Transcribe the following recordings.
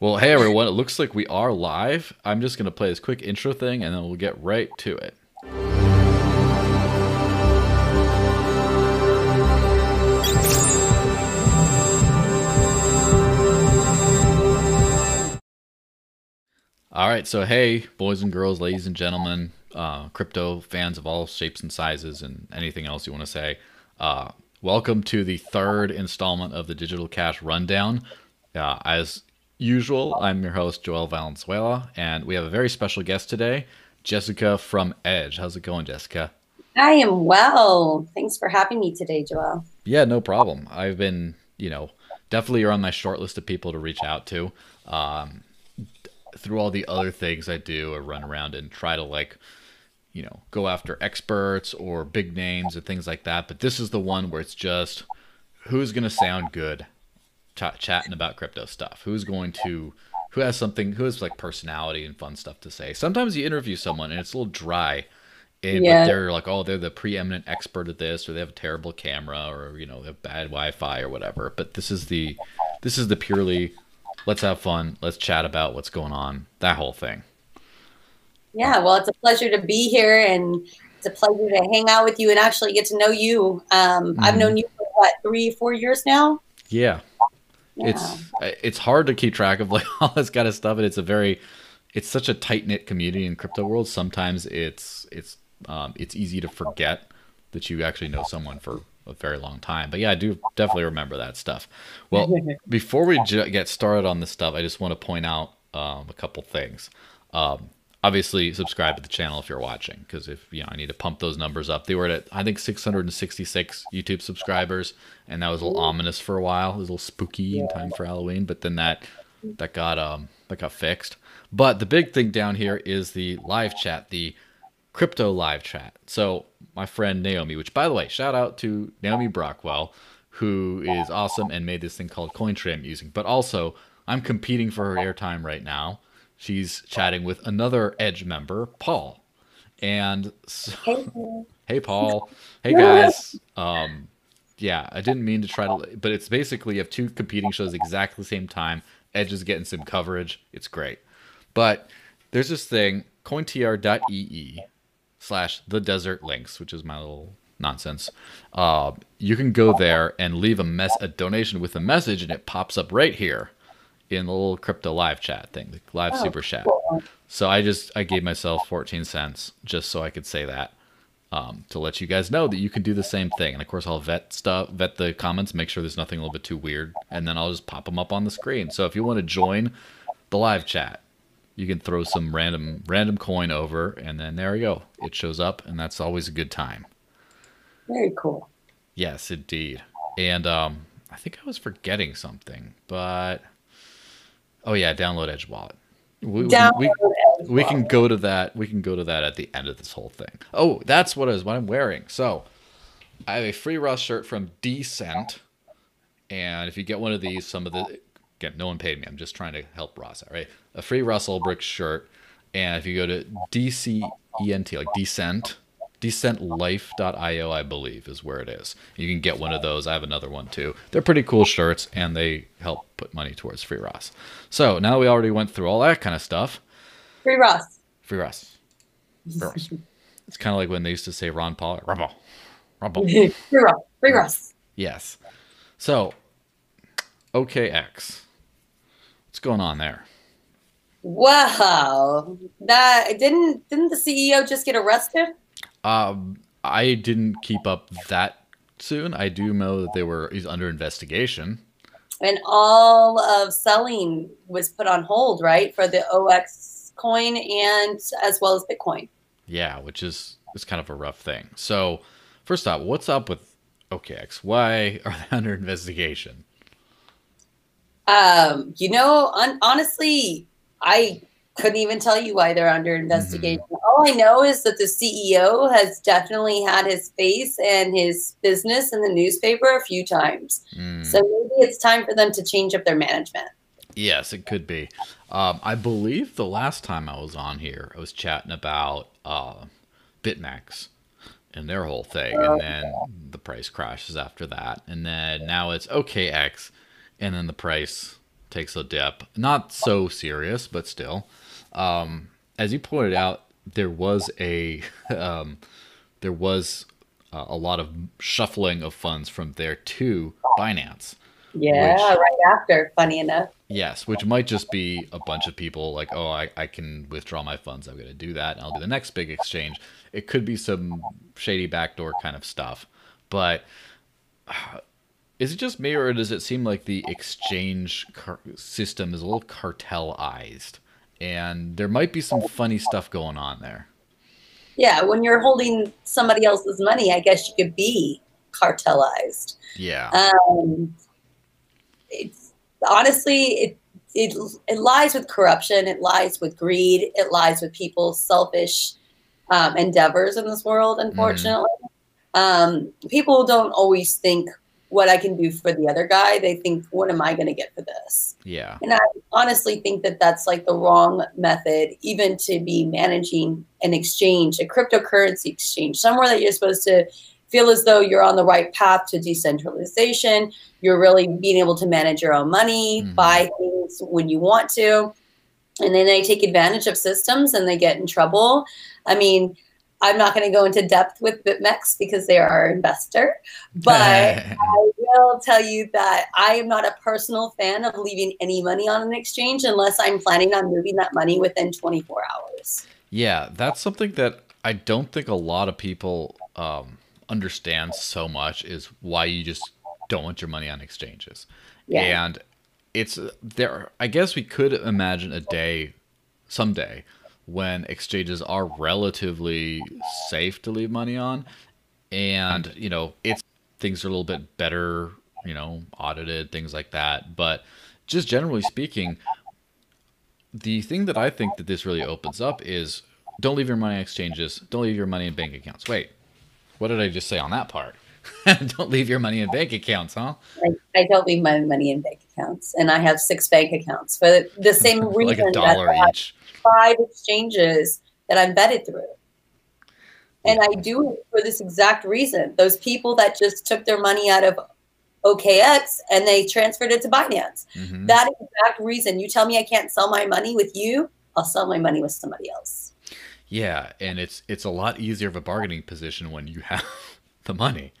Well, hey everyone, it looks like we are live. I'm just going to play this quick intro thing and then we'll get right to it. All right, so hey, boys and girls, ladies and gentlemen, uh, crypto fans of all shapes and sizes, and anything else you want to say. Uh, welcome to the third installment of the Digital Cash Rundown. Uh, as usual, I'm your host, Joel Valenzuela, and we have a very special guest today, Jessica from Edge. How's it going, Jessica? I am well. Thanks for having me today, Joel. Yeah, no problem. I've been, you know, definitely you're on my short list of people to reach out to. Um, through all the other things I do, I run around and try to like, you know, go after experts or big names and things like that. But this is the one where it's just who's going to sound good ch- chatting about crypto stuff. Who's going to who has something who has like personality and fun stuff to say. Sometimes you interview someone and it's a little dry. And Yeah. but they're like, oh, they're the preeminent expert at this, or they have a terrible camera, or you know, they have bad Wi-Fi or whatever. But this is the this is the purely let's have fun, let's chat about what's going on, that whole thing. Yeah, well, it's a pleasure to be here and it's a pleasure to hang out with you and actually get to know you. Um, I've Mhm. known you for what, three, four years now? Yeah, Yeah. it's it's hard to keep track of like all this kind of stuff, and it's a very it's such a tight knit community in crypto world. Sometimes it's it's um, it's easy to forget that you actually know someone for a very long time. But yeah, I do definitely remember that stuff. Well, before we j- get started on this stuff, I just want to point out um, a couple things. Um, obviously, subscribe to the channel if you're watching, because if you know, I need to pump those numbers up. They were at I think 666 YouTube subscribers, and that was a little ominous for a while. It was a little spooky in time for Halloween, but then that that got um that got fixed. But the big thing down here is the live chat, the crypto live chat. So my friend Naomi, which by the way, shout out to Naomi Brockwell, who is awesome and made this thing called CoinTree I'm using. But also, I'm competing for her airtime right now. She's chatting with another Edge member, Paul. And so, hey Paul, hey guys. Um, yeah, I didn't mean to try to, but it's basically you have two competing shows exactly the same time. Edge is getting some coverage. It's great. But there's this thing, cointr.ee slash the Desert Lynx, which is my little nonsense. Uh, you can go there and leave a mess a donation with a message, and it pops up right here in the little crypto live chat thing, the live Oh, super chat. cool. So I just I gave myself 14 cents just so I could say that um, to let you guys know that you can do the same thing. And of course, I'll vet stuff, vet the comments, make sure there's nothing a little bit too weird, and then I'll just pop them up on the screen. So if you want to join the live chat, you can throw some random random coin over, and then there you go. It shows up, and that's always a good time. Very cool. Yes, indeed. And um, I think I was forgetting something, but oh yeah, download Edge Wallet. We, Download we, Edge we can go to that. We can go to that at the end of this whole thing. Oh, that's what is what I'm wearing. So I have a free Ross shirt from Decent, and if you get one of these, some of the again, no one paid me. I'm just trying to help Ross out, right? A free Ross Ulbricht shirt, and if you go to DCENT, like Decent, decentlife.io, I believe, is where it is. You can get one of those. I have another one too. They're pretty cool shirts, and they help put money towards free Ross. So now that we already went through all that kind of stuff. Free Ross. Free ross Free Ross. It's kind of like when they used to say Ron Paul. Rumble. Rumble. Free Ross. Free Ross. yes. So, OKX. What's going on there? Wow. That didn't didn't the CEO just get arrested? Um, I didn't keep up that soon. I do know that they were he's under investigation. And all of selling was put on hold, right? For the OX coin and as well as Bitcoin. Yeah, which is is kind of a rough thing. So, first off, what's up with OKX? Why are they under investigation? Um, you know, un- honestly, I couldn't even tell you why they're under investigation. All I know is that the CEO has definitely had his face and his business in the newspaper a few times. Hmm. So maybe it's time for them to change up their management. Yes, it could be. Um, I believe the last time I was on here, I was chatting about uh, BitMEX and their whole thing, and then the price crashes after that, and then now it's OKX, and then the price takes a dip. Not so serious, but still. Um, as you pointed out, there was a um, there was uh, a lot of shuffling of funds from there to Binance. Yeah, which, right after, funny enough. Yes, which might just be a bunch of people like, oh, I, I can withdraw my funds. I'm going to do that. And I'll do the next big exchange. It could be some shady backdoor kind of stuff. But uh, is it just me, or does it seem like the exchange car- system is a little cartelized? And there might be some funny stuff going on there. Yeah, when you're holding somebody else's money, I guess you could be cartelized. Yeah. Um, it's honestly it it it lies with corruption. It lies with greed. It lies with people's selfish um, endeavors in this world. Mm-hmm. Unfortunately, mm. um, people don't always think what I can do for the other guy. They think, what am I going to get for this? Yeah. And I honestly think that that's like the wrong method, even to be managing an exchange, a cryptocurrency exchange, somewhere that you're supposed to feel as though you're on the right path to decentralization. You're really being able to manage your own money, mm-hmm. buy things when you want to. And then they take advantage of systems and they get in trouble. I mean, I'm not going to go into depth with BitMEX because they are our investor, but I will tell you that I am not a personal fan of leaving any money on an exchange unless I'm planning on moving that money within 24 hours. Yeah, that's something that I don't think a lot of people um, understand so much is why you just don't want your money on exchanges. Yeah. And it's there I guess we could imagine a day someday when exchanges are relatively safe to leave money on and you know it's things are a little bit better you know audited things like that but just generally speaking the thing that i think that this really opens up is don't leave your money in exchanges don't leave your money in bank accounts wait what did I just say on that part? don't leave your money in bank accounts, huh? I, I, don't leave my money in bank accounts, and I have six bank accounts for the same reason. like a dollar each. Five exchanges that I'm vetted through, and I do it for this exact reason. Those people that just took their money out of OKX and they transferred it to Binance. Mm-hmm. That exact reason. You tell me I can't sell my money with you, I'll sell my money with somebody else. Yeah, and it's it's a lot easier of a bargaining position when you have the money.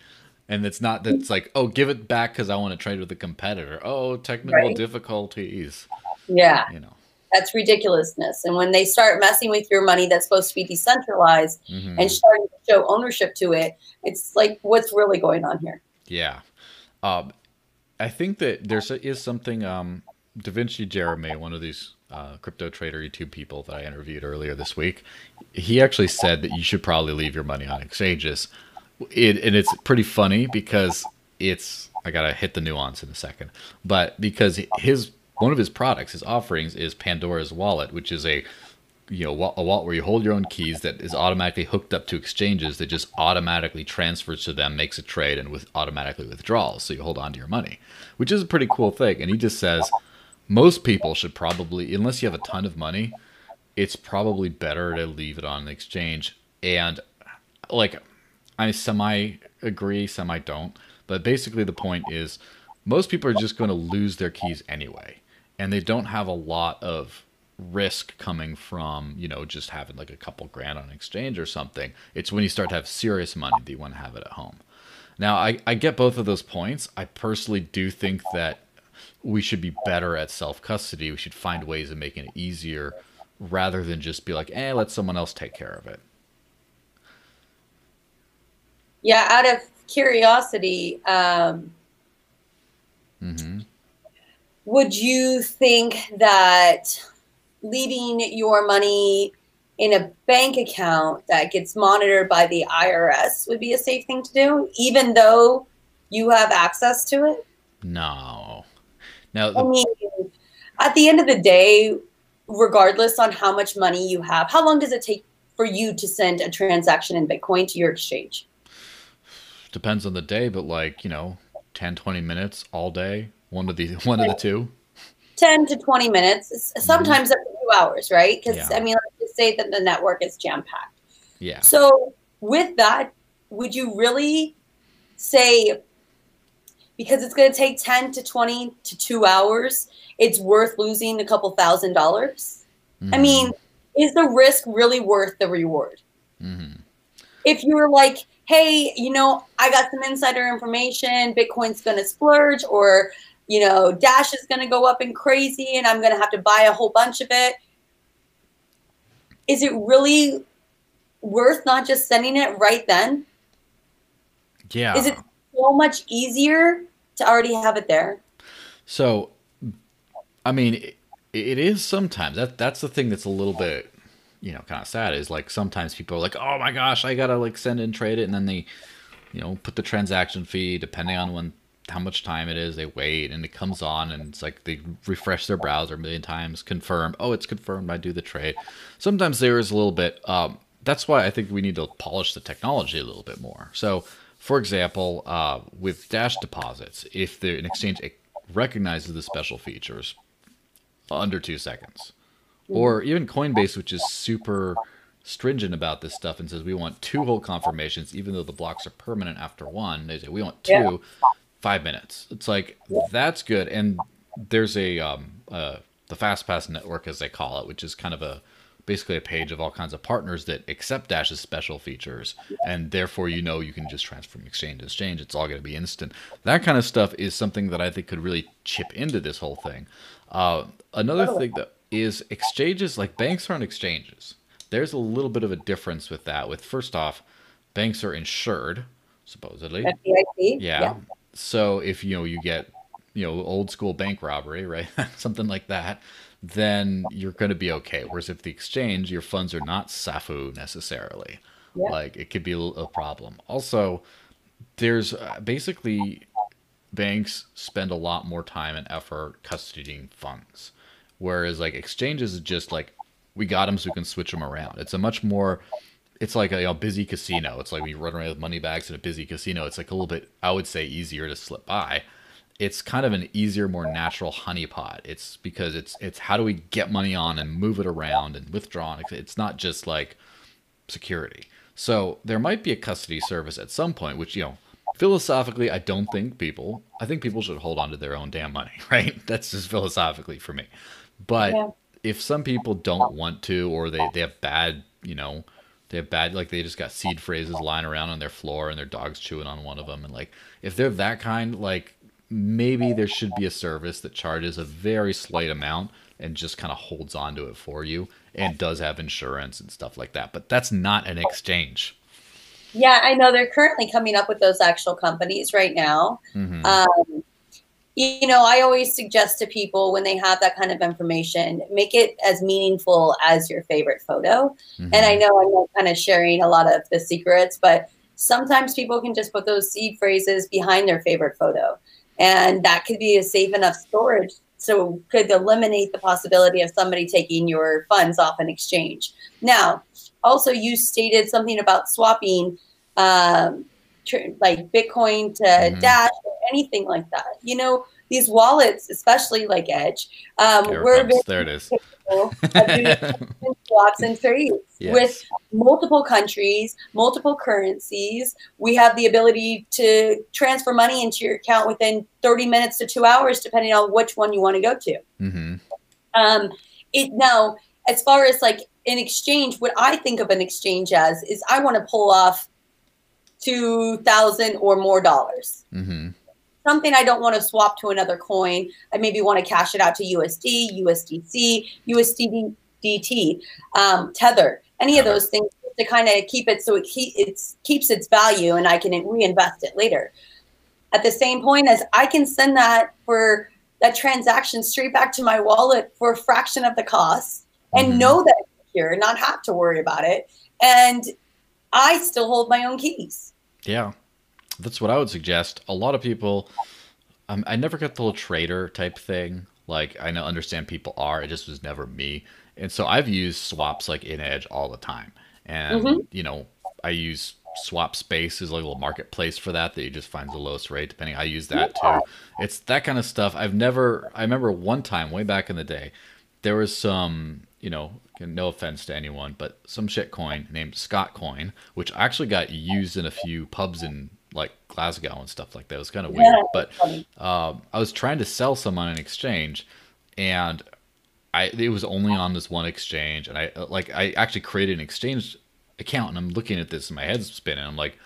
And it's not that it's like, oh, give it back because I want to trade with a competitor. Oh, technical right. difficulties. Yeah. You know. That's ridiculousness. And when they start messing with your money that's supposed to be decentralized mm-hmm. and starting to show ownership to it, it's like, what's really going on here? Yeah. Um, I think that there is something, um, Da Vinci Jeremy, one of these uh, crypto trader YouTube people that I interviewed earlier this week, he actually said that you should probably leave your money on exchanges. It, and it's pretty funny because it's I gotta hit the nuance in a second, but because his one of his products, his offerings is Pandora's Wallet, which is a you know a wallet where you hold your own keys that is automatically hooked up to exchanges that just automatically transfers to them, makes a trade, and with automatically withdrawals. So you hold on to your money, which is a pretty cool thing. And he just says most people should probably, unless you have a ton of money, it's probably better to leave it on an exchange. And like, I semi agree, semi don't. But basically, the point is, most people are just going to lose their keys anyway, and they don't have a lot of risk coming from you know just having like a couple grand on exchange or something. It's when you start to have serious money that you want to have it at home. Now, I, I get both of those points. I personally do think that we should be better at self custody. We should find ways of making it easier rather than just be like, eh, let someone else take care of it. Yeah, out of curiosity, um, mm-hmm. Would you think that leaving your money in a bank account that gets monitored by the IRS would be a safe thing to do, even though you have access to it? No. The- I mean, at the end of the day, regardless on how much money you have, how long does it take for you to send a transaction in Bitcoin to your exchange? Depends on the day, but like, you know, 10, 20 minutes all day, one of the one of the two. 10 to 20 minutes, mm-hmm. sometimes mm-hmm. up to two hours, right? Because yeah. I mean, let's just say that the network is jam packed. Yeah. So with that, would you really say because it's going to take 10 to 20 to 2 hours it's worth losing a couple thousand dollars. Mm-hmm. I mean, is the risk really worth the reward? Mm-hmm. If you were like, hey, you know, I got some insider information, Bitcoin's going to splurge, or, you know, Dash is going to go up and crazy and I'm going to have to buy a whole bunch of it. Is it really worth not just sending it right then? yeah. Is it so much easier to already have it there? So, I mean, it, it is sometimes that that's the thing that's a little bit, you know, kind of sad. Is like sometimes people are like, "Oh my gosh, I gotta like send and trade it," and then they, you know, put the transaction fee depending on when how much time it is. They wait and it comes on, and it's like they refresh their browser a million times, confirm. Oh, it's confirmed. I do the trade. Sometimes there is a little bit. Um, that's why I think we need to polish the technology a little bit more. So, for example, uh, with Dash deposits, if the, an exchange recognizes the special features under two seconds. Or even Coinbase, which is super stringent about this stuff and says we want two whole confirmations, even though the blocks are permanent after one. They say we want two, Yeah. Five minutes. It's like that's good. And there's a um, uh, the FastPass network, as they call it, which is kind of a basically a page of all kinds of partners that accept Dash's special features, and therefore you know you can just transfer from exchange to exchange. It's all going to be instant. That kind of stuff is something that I think could really chip into this whole thing. Uh, another thing that is exchanges like banks aren't exchanges. There's a little bit of a difference with that. With first off, banks are insured supposedly. FDIC? Yeah. So if you know you get you know old school bank robbery, right, something like that, then you're going to be okay. Whereas if the exchange, your funds are not SAFU necessarily, Yeah. like it could be a, problem. Also, there's uh, basically banks spend a lot more time and effort custodying funds, whereas like exchanges is just like we got them so we can switch them around. It's a much more it's like a you know, busy casino. It's like when you run around with money bags in a busy casino. It's like a little bit, I would say, easier to slip by. It's kind of an easier, more natural honeypot. It's because it's it's how do we get money on and move it around and withdraw. It's not just like security. So there might be a custody service at some point, which you know, philosophically, I don't think people. I think people should hold on to their own damn money, right? That's just philosophically for me. But Yeah. if some people don't want to, or they they have bad, you know, they have bad like they just got seed phrases lying around on their floor and their dog's chewing on one of them, and like if they're that kind, like maybe there should be a service that charges a very slight amount and just kind of holds on to it for you and does have insurance and stuff like that. But that's not an exchange. Yeah, I know they're currently coming up with those actual companies right now. Mhm. Um, you know, I always suggest to people when they have that kind of information, make it as meaningful as your favorite photo. Mhm. And I know I'm kind of sharing a lot of the secrets, but sometimes people can just put those seed phrases behind their favorite photo. And that could be a safe enough storage. So could eliminate the possibility of somebody taking your funds off an exchange. Now, also you stated something about swapping um, like Bitcoin to Mhm. Dash or anything like that. You know, these wallets, especially like Edge, um, There, it very there it is. swaps and trades Yes. with multiple countries, multiple currencies. We have the ability to transfer money into your account within 30 minutes to two hours, depending on which one you want to go to. Mm-hmm. Um, it now, as far as like an exchange, what I think of an exchange as is I want to pull off two thousand or more dollars. hmm Something I don't want to swap to another coin. I maybe want to cash it out to USD, USDC, USDT, um, Tether, any of those things to kind of keep it so it keep, it's, keeps its value and I can reinvest it later. At the same point as I can send that for that transaction straight back to my wallet for a fraction of the cost and Mhm. know that it's secure, not have to worry about it. And I still hold my own keys. Yeah, that's what I would suggest. A lot of people, um, I never got the whole trader type thing. Like I know, understand people are. It just was never me. And so I've used swaps like in Edge all the time. And Mhm. you know, I use Swap Space as like a little marketplace for that that you just find the lowest rate. Depending, I use that too. It's that kind of stuff. I've never. I remember one time way back in the day, there was some. You know, no offense to anyone, but some shit coin named Scotcoin, which actually got used in a few pubs in like Glasgow and stuff like that. It was kind of weird. But um, I was trying to sell some on an exchange, and I it was only on this one exchange, and I like I actually created an exchange account, and I'm looking at this, and my head's spinning. I'm like,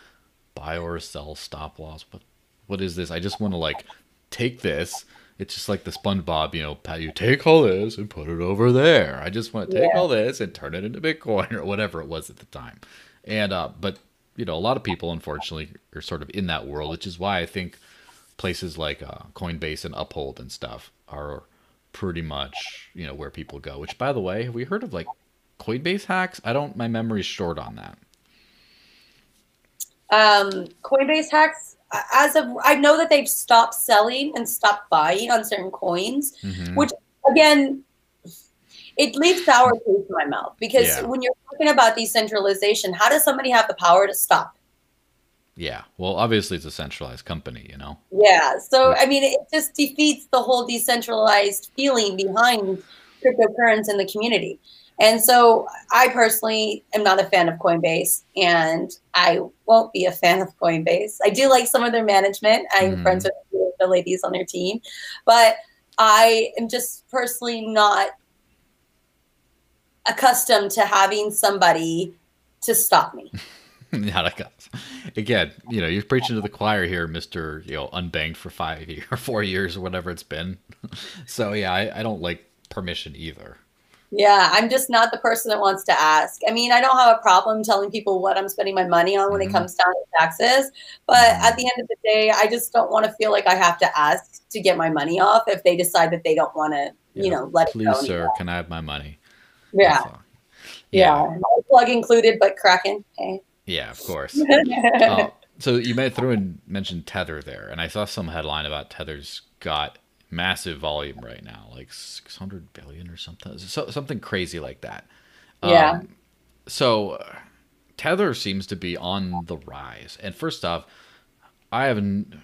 buy or sell stop loss. What what is this? I just want to like take this. It's just like the SpongeBob, you know, Pat, you take all this and put it over there. I just want to take yeah. all this and turn it into Bitcoin or whatever it was at the time. And uh, but you know, a lot of people unfortunately are sort of in that world, which is why I think places like uh, Coinbase and Uphold and stuff are pretty much you know where people go. Which, by the way, have we heard of like Coinbase hacks? I don't. My memory's short on that. Um, Coinbase hacks. As of, I know that they've stopped selling and stopped buying on certain coins, mm-hmm. which again, it leaves sour taste in my mouth because yeah. when you're talking about decentralization, how does somebody have the power to stop? Yeah. Well, obviously it's a centralized company, you know? Yeah. So, I mean, it just defeats the whole decentralized feeling behind cryptocurrency in the community. And so I personally am not a fan of Coinbase and I won't be a fan of Coinbase. I do like some of their management. I'm mm. friends with the ladies on their team, but I am just personally not accustomed to having somebody to stop me. not accustomed again, you know, you're preaching to the choir here, Mister. You know, unbanked for five years or four years or whatever it's been. so yeah, I, I don't like permission either. Yeah, I'm just not the person that wants to ask. I mean, I don't have a problem telling people what I'm spending my money on when mm-hmm. it comes down to taxes, but mm-hmm. at the end of the day, I just don't want to feel like I have to ask to get my money off if they decide that they don't want to, yeah. you know, let Please, it go. Please, sir, can I have my money? Yeah. Yeah. yeah. Plug included, but Kraken. Okay. Yeah, of course. uh, so you may throw and mentioned Tether there, and I saw some headline about Tether's got massive volume right now, like 600 billion or something, so, something crazy like that. Yeah. Um, so Tether seems to be on the rise. And first off, I haven't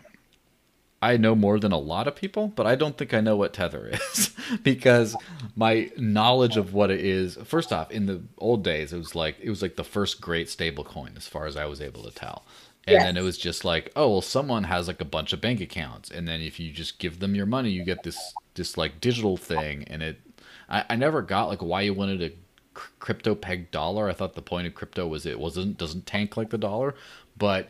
I know more than a lot of people, but I don't think I know what Tether is because my knowledge of what it is. First off, in the old days, it was like it was like the first great stable coin, as far as I was able to tell. And yes. then it was just like, oh well, someone has like a bunch of bank accounts, and then if you just give them your money, you get this this like digital thing, and it. I, I never got like why you wanted a crypto peg dollar. I thought the point of crypto was it wasn't doesn't tank like the dollar, but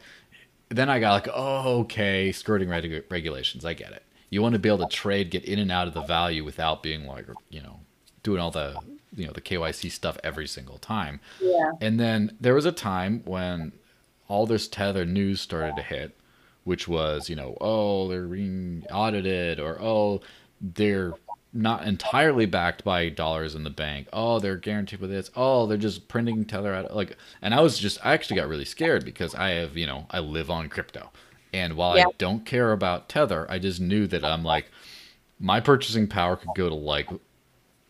then I got like, oh, okay, skirting reg- regulations. I get it. You want to be able to trade, get in and out of the value without being like, you know, doing all the, you know, the KYC stuff every single time. Yeah. And then there was a time when all this tether news started to hit, which was, you know, oh, they're being audited or oh, they're not entirely backed by dollars in the bank. Oh, they're guaranteed with this. Oh, they're just printing tether out like and I was just I actually got really scared because I have, you know, I live on crypto. And while yeah. I don't care about tether, I just knew that I'm like my purchasing power could go to like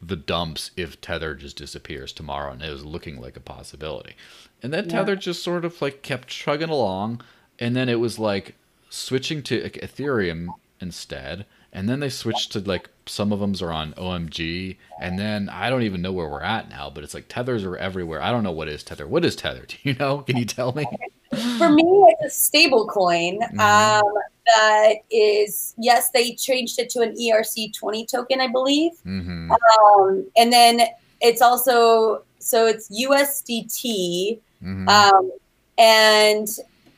the dumps if tether just disappears tomorrow and it was looking like a possibility. And then yeah. tether just sort of like kept chugging along and then it was like switching to Ethereum instead and then they switched to like some of them are on OMG, and then I don't even know where we're at now. But it's like tethers are everywhere. I don't know what is tether. What is tether? Do you know? Can you tell me? For me, it's a stable coin mm-hmm. um, that is yes, they changed it to an ERC twenty token, I believe, mm-hmm. um, and then it's also so it's USDT, mm-hmm. um, and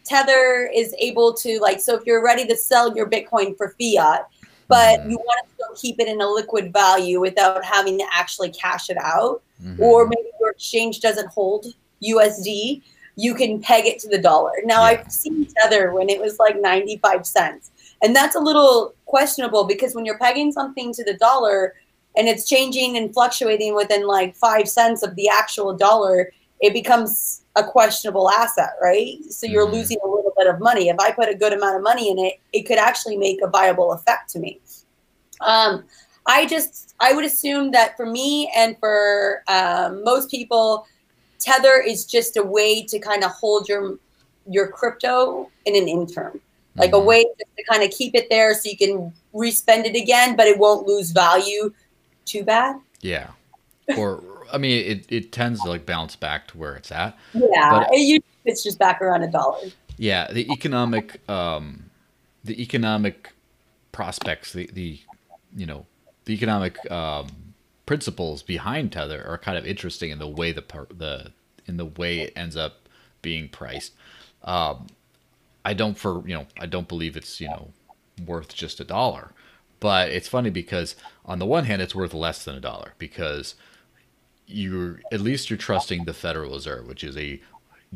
Tether is able to like so if you're ready to sell your Bitcoin for fiat but mm-hmm. you want to still keep it in a liquid value without having to actually cash it out. Mm-hmm. Or maybe your exchange doesn't hold USD, you can peg it to the dollar. Now, yeah. I've seen Tether when it was like 95 cents. And that's a little questionable because when you're pegging something to the dollar and it's changing and fluctuating within like five cents of the actual dollar, it becomes a questionable asset, right? So you're mm-hmm. losing a little bit of money. If I put a good amount of money in it, it could actually make a viable effect to me. Um, I just, I would assume that for me and for um, most people, Tether is just a way to kind of hold your your crypto in an interim, like mm-hmm. a way to kind of keep it there so you can respend it again, but it won't lose value too bad. Yeah. Or I mean, it, it tends to like bounce back to where it's at. Yeah, but, it, it's just back around a dollar. Yeah, the economic, um, the economic prospects, the the you know the economic um, principles behind tether are kind of interesting in the way the the in the way it ends up being priced. Um, I don't for you know I don't believe it's you know worth just a dollar, but it's funny because on the one hand it's worth less than a dollar because you're at least you're trusting the Federal Reserve, which is a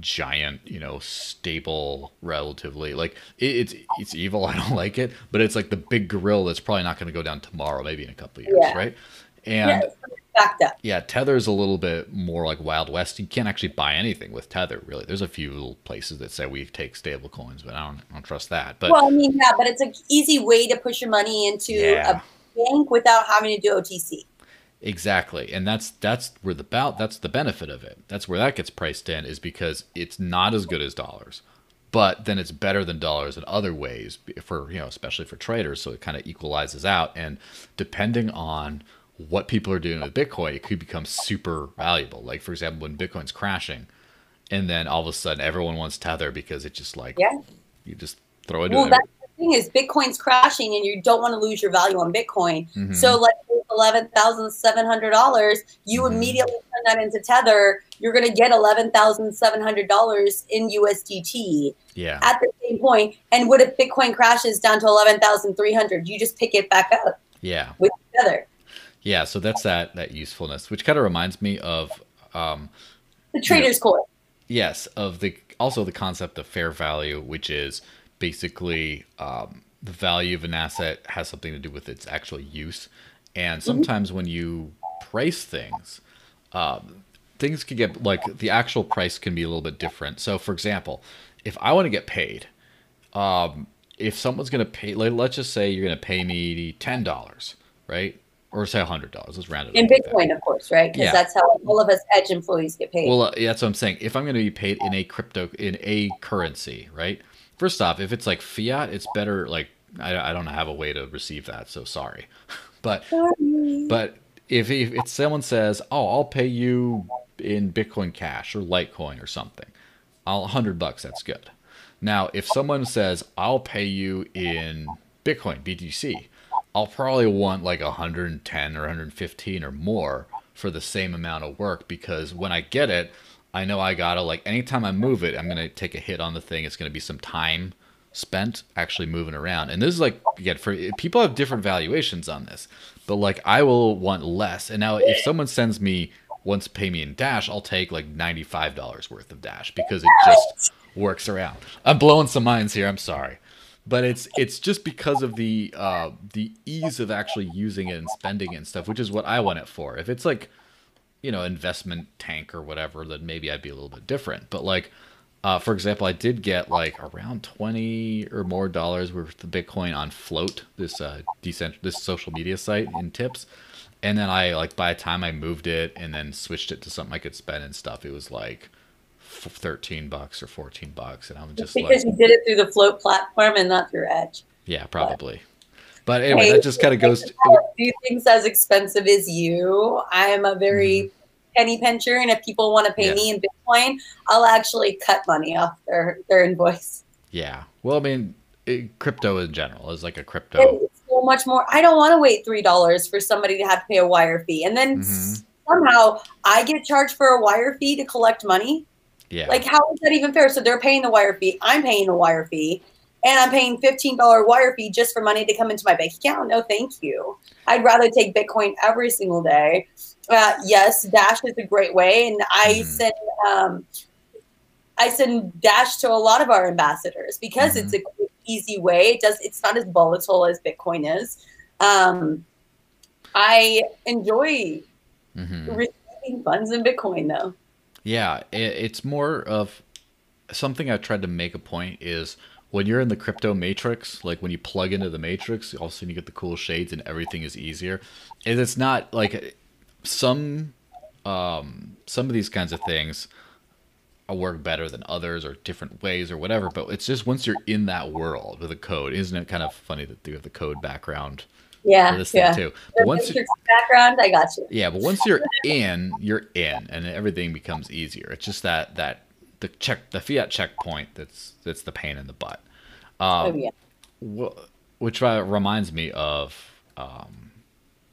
giant, you know, stable, relatively like it, it's it's evil. I don't like it, but it's like the big gorilla that's probably not going to go down tomorrow, maybe in a couple years, yeah. right? And yeah. Yeah, Tether's a little bit more like Wild West. You can't actually buy anything with Tether, really. There's a few places that say we take stable coins, but I don't, I don't trust that. But well, I mean, yeah, but it's an easy way to push your money into yeah. a bank without having to do OTC. Exactly, and that's that's where the bout that's the benefit of it. That's where that gets priced in is because it's not as good as dollars, but then it's better than dollars in other ways for you know especially for traders. So it kind of equalizes out, and depending on what people are doing with Bitcoin, it could become super valuable. Like for example, when Bitcoin's crashing, and then all of a sudden everyone wants Tether because it's just like yeah. you just throw it. Well, that's thing is Bitcoin's crashing, and you don't want to lose your value on Bitcoin. Mm-hmm. So like eleven thousand seven hundred dollars, you mm-hmm. immediately turn that into Tether. You're going to get eleven thousand seven hundred dollars in USDT. Yeah. At the same point, and what if Bitcoin crashes down to eleven thousand three hundred? You just pick it back up. Yeah. With Tether. Yeah, so that's that that usefulness, which kind of reminds me of um, the trader's you know, coin. Yes, of the also the concept of fair value, which is basically um, the value of an asset has something to do with its actual use, and sometimes mm-hmm. when you price things, um, things can get like the actual price can be a little bit different. So, for example, if I want to get paid, um, if someone's going to pay, like, let's just say you're going to pay me ten dollars, right? or say hundred dollars. Let's round it. In Bitcoin, of course, right? Because yeah. that's how all of us edge employees get paid. Well, uh, yeah, that's what I'm saying. If I'm going to be paid in a crypto in a currency, right? First off, if it's like fiat, it's better. Like I, I don't have a way to receive that, so sorry. but sorry. but if if it's someone says, oh, I'll pay you in Bitcoin Cash or Litecoin or something, I'll hundred bucks. That's good. Now, if someone says, I'll pay you in Bitcoin BTC, I'll probably want like 110 or 115 or more for the same amount of work because when I get it, I know I gotta like anytime I move it, I'm gonna take a hit on the thing. It's gonna be some time spent actually moving around. And this is like again for people have different valuations on this, but like I will want less. And now if someone sends me once pay me in Dash, I'll take like ninety five dollars worth of Dash because it just works around. I'm blowing some minds here. I'm sorry but it's it's just because of the uh, the ease of actually using it and spending it and stuff, which is what I want it for. If it's like, you know, investment tank or whatever, then maybe I'd be a little bit different. But like, uh, for example, I did get like around twenty or more dollars worth of Bitcoin on Flote, this uh, decent this social media site in tips, and then I like by the time I moved it and then switched it to something I could spend and stuff, it was like 13 bucks or 14 bucks. And i'm just because like, you did it through the Flote platform and not through edge. Yeah probably. but, but anyway hey, that just kind of goes to do things as expensive as you i am a very mm-hmm. penny pincher and if people want to pay yeah. me in bitcoin i'll actually cut money off their their invoice yeah well i mean it, crypto in general is like a crypto it's so much more i don't want to wait three dollars for somebody to have to pay a wire fee and then mm-hmm. somehow i get charged for a wire fee to collect money yeah. Like, how is that even fair? So they're paying the wire fee. I'm paying the wire fee. And I'm paying $15 wire fee just for money to come into my bank account. No, thank you. I'd rather take Bitcoin every single day. Uh, yes, Dash is a great way. And I mm-hmm. send, um, I send Dash to a lot of our ambassadors because mm-hmm. it's a quick, easy way. It does. It's not as volatile as Bitcoin is. Um, I enjoy mm-hmm. receiving funds in Bitcoin though. Yeah, it, it's more of something I tried to make a point is when you're in the crypto matrix, like when you plug into the matrix, all of a sudden you get the cool shades and everything is easier. And it's not like some um, some of these kinds of things work better than others or different ways or whatever. But it's just once you're in that world with the code, isn't it kind of funny that you have the code background yeah, this yeah. thing too. But once you, background, I got you. Yeah, but once you're in, you're in, and everything becomes easier. It's just that that the check the fiat checkpoint that's that's the pain in the butt. Um, oh yeah. which reminds me of um,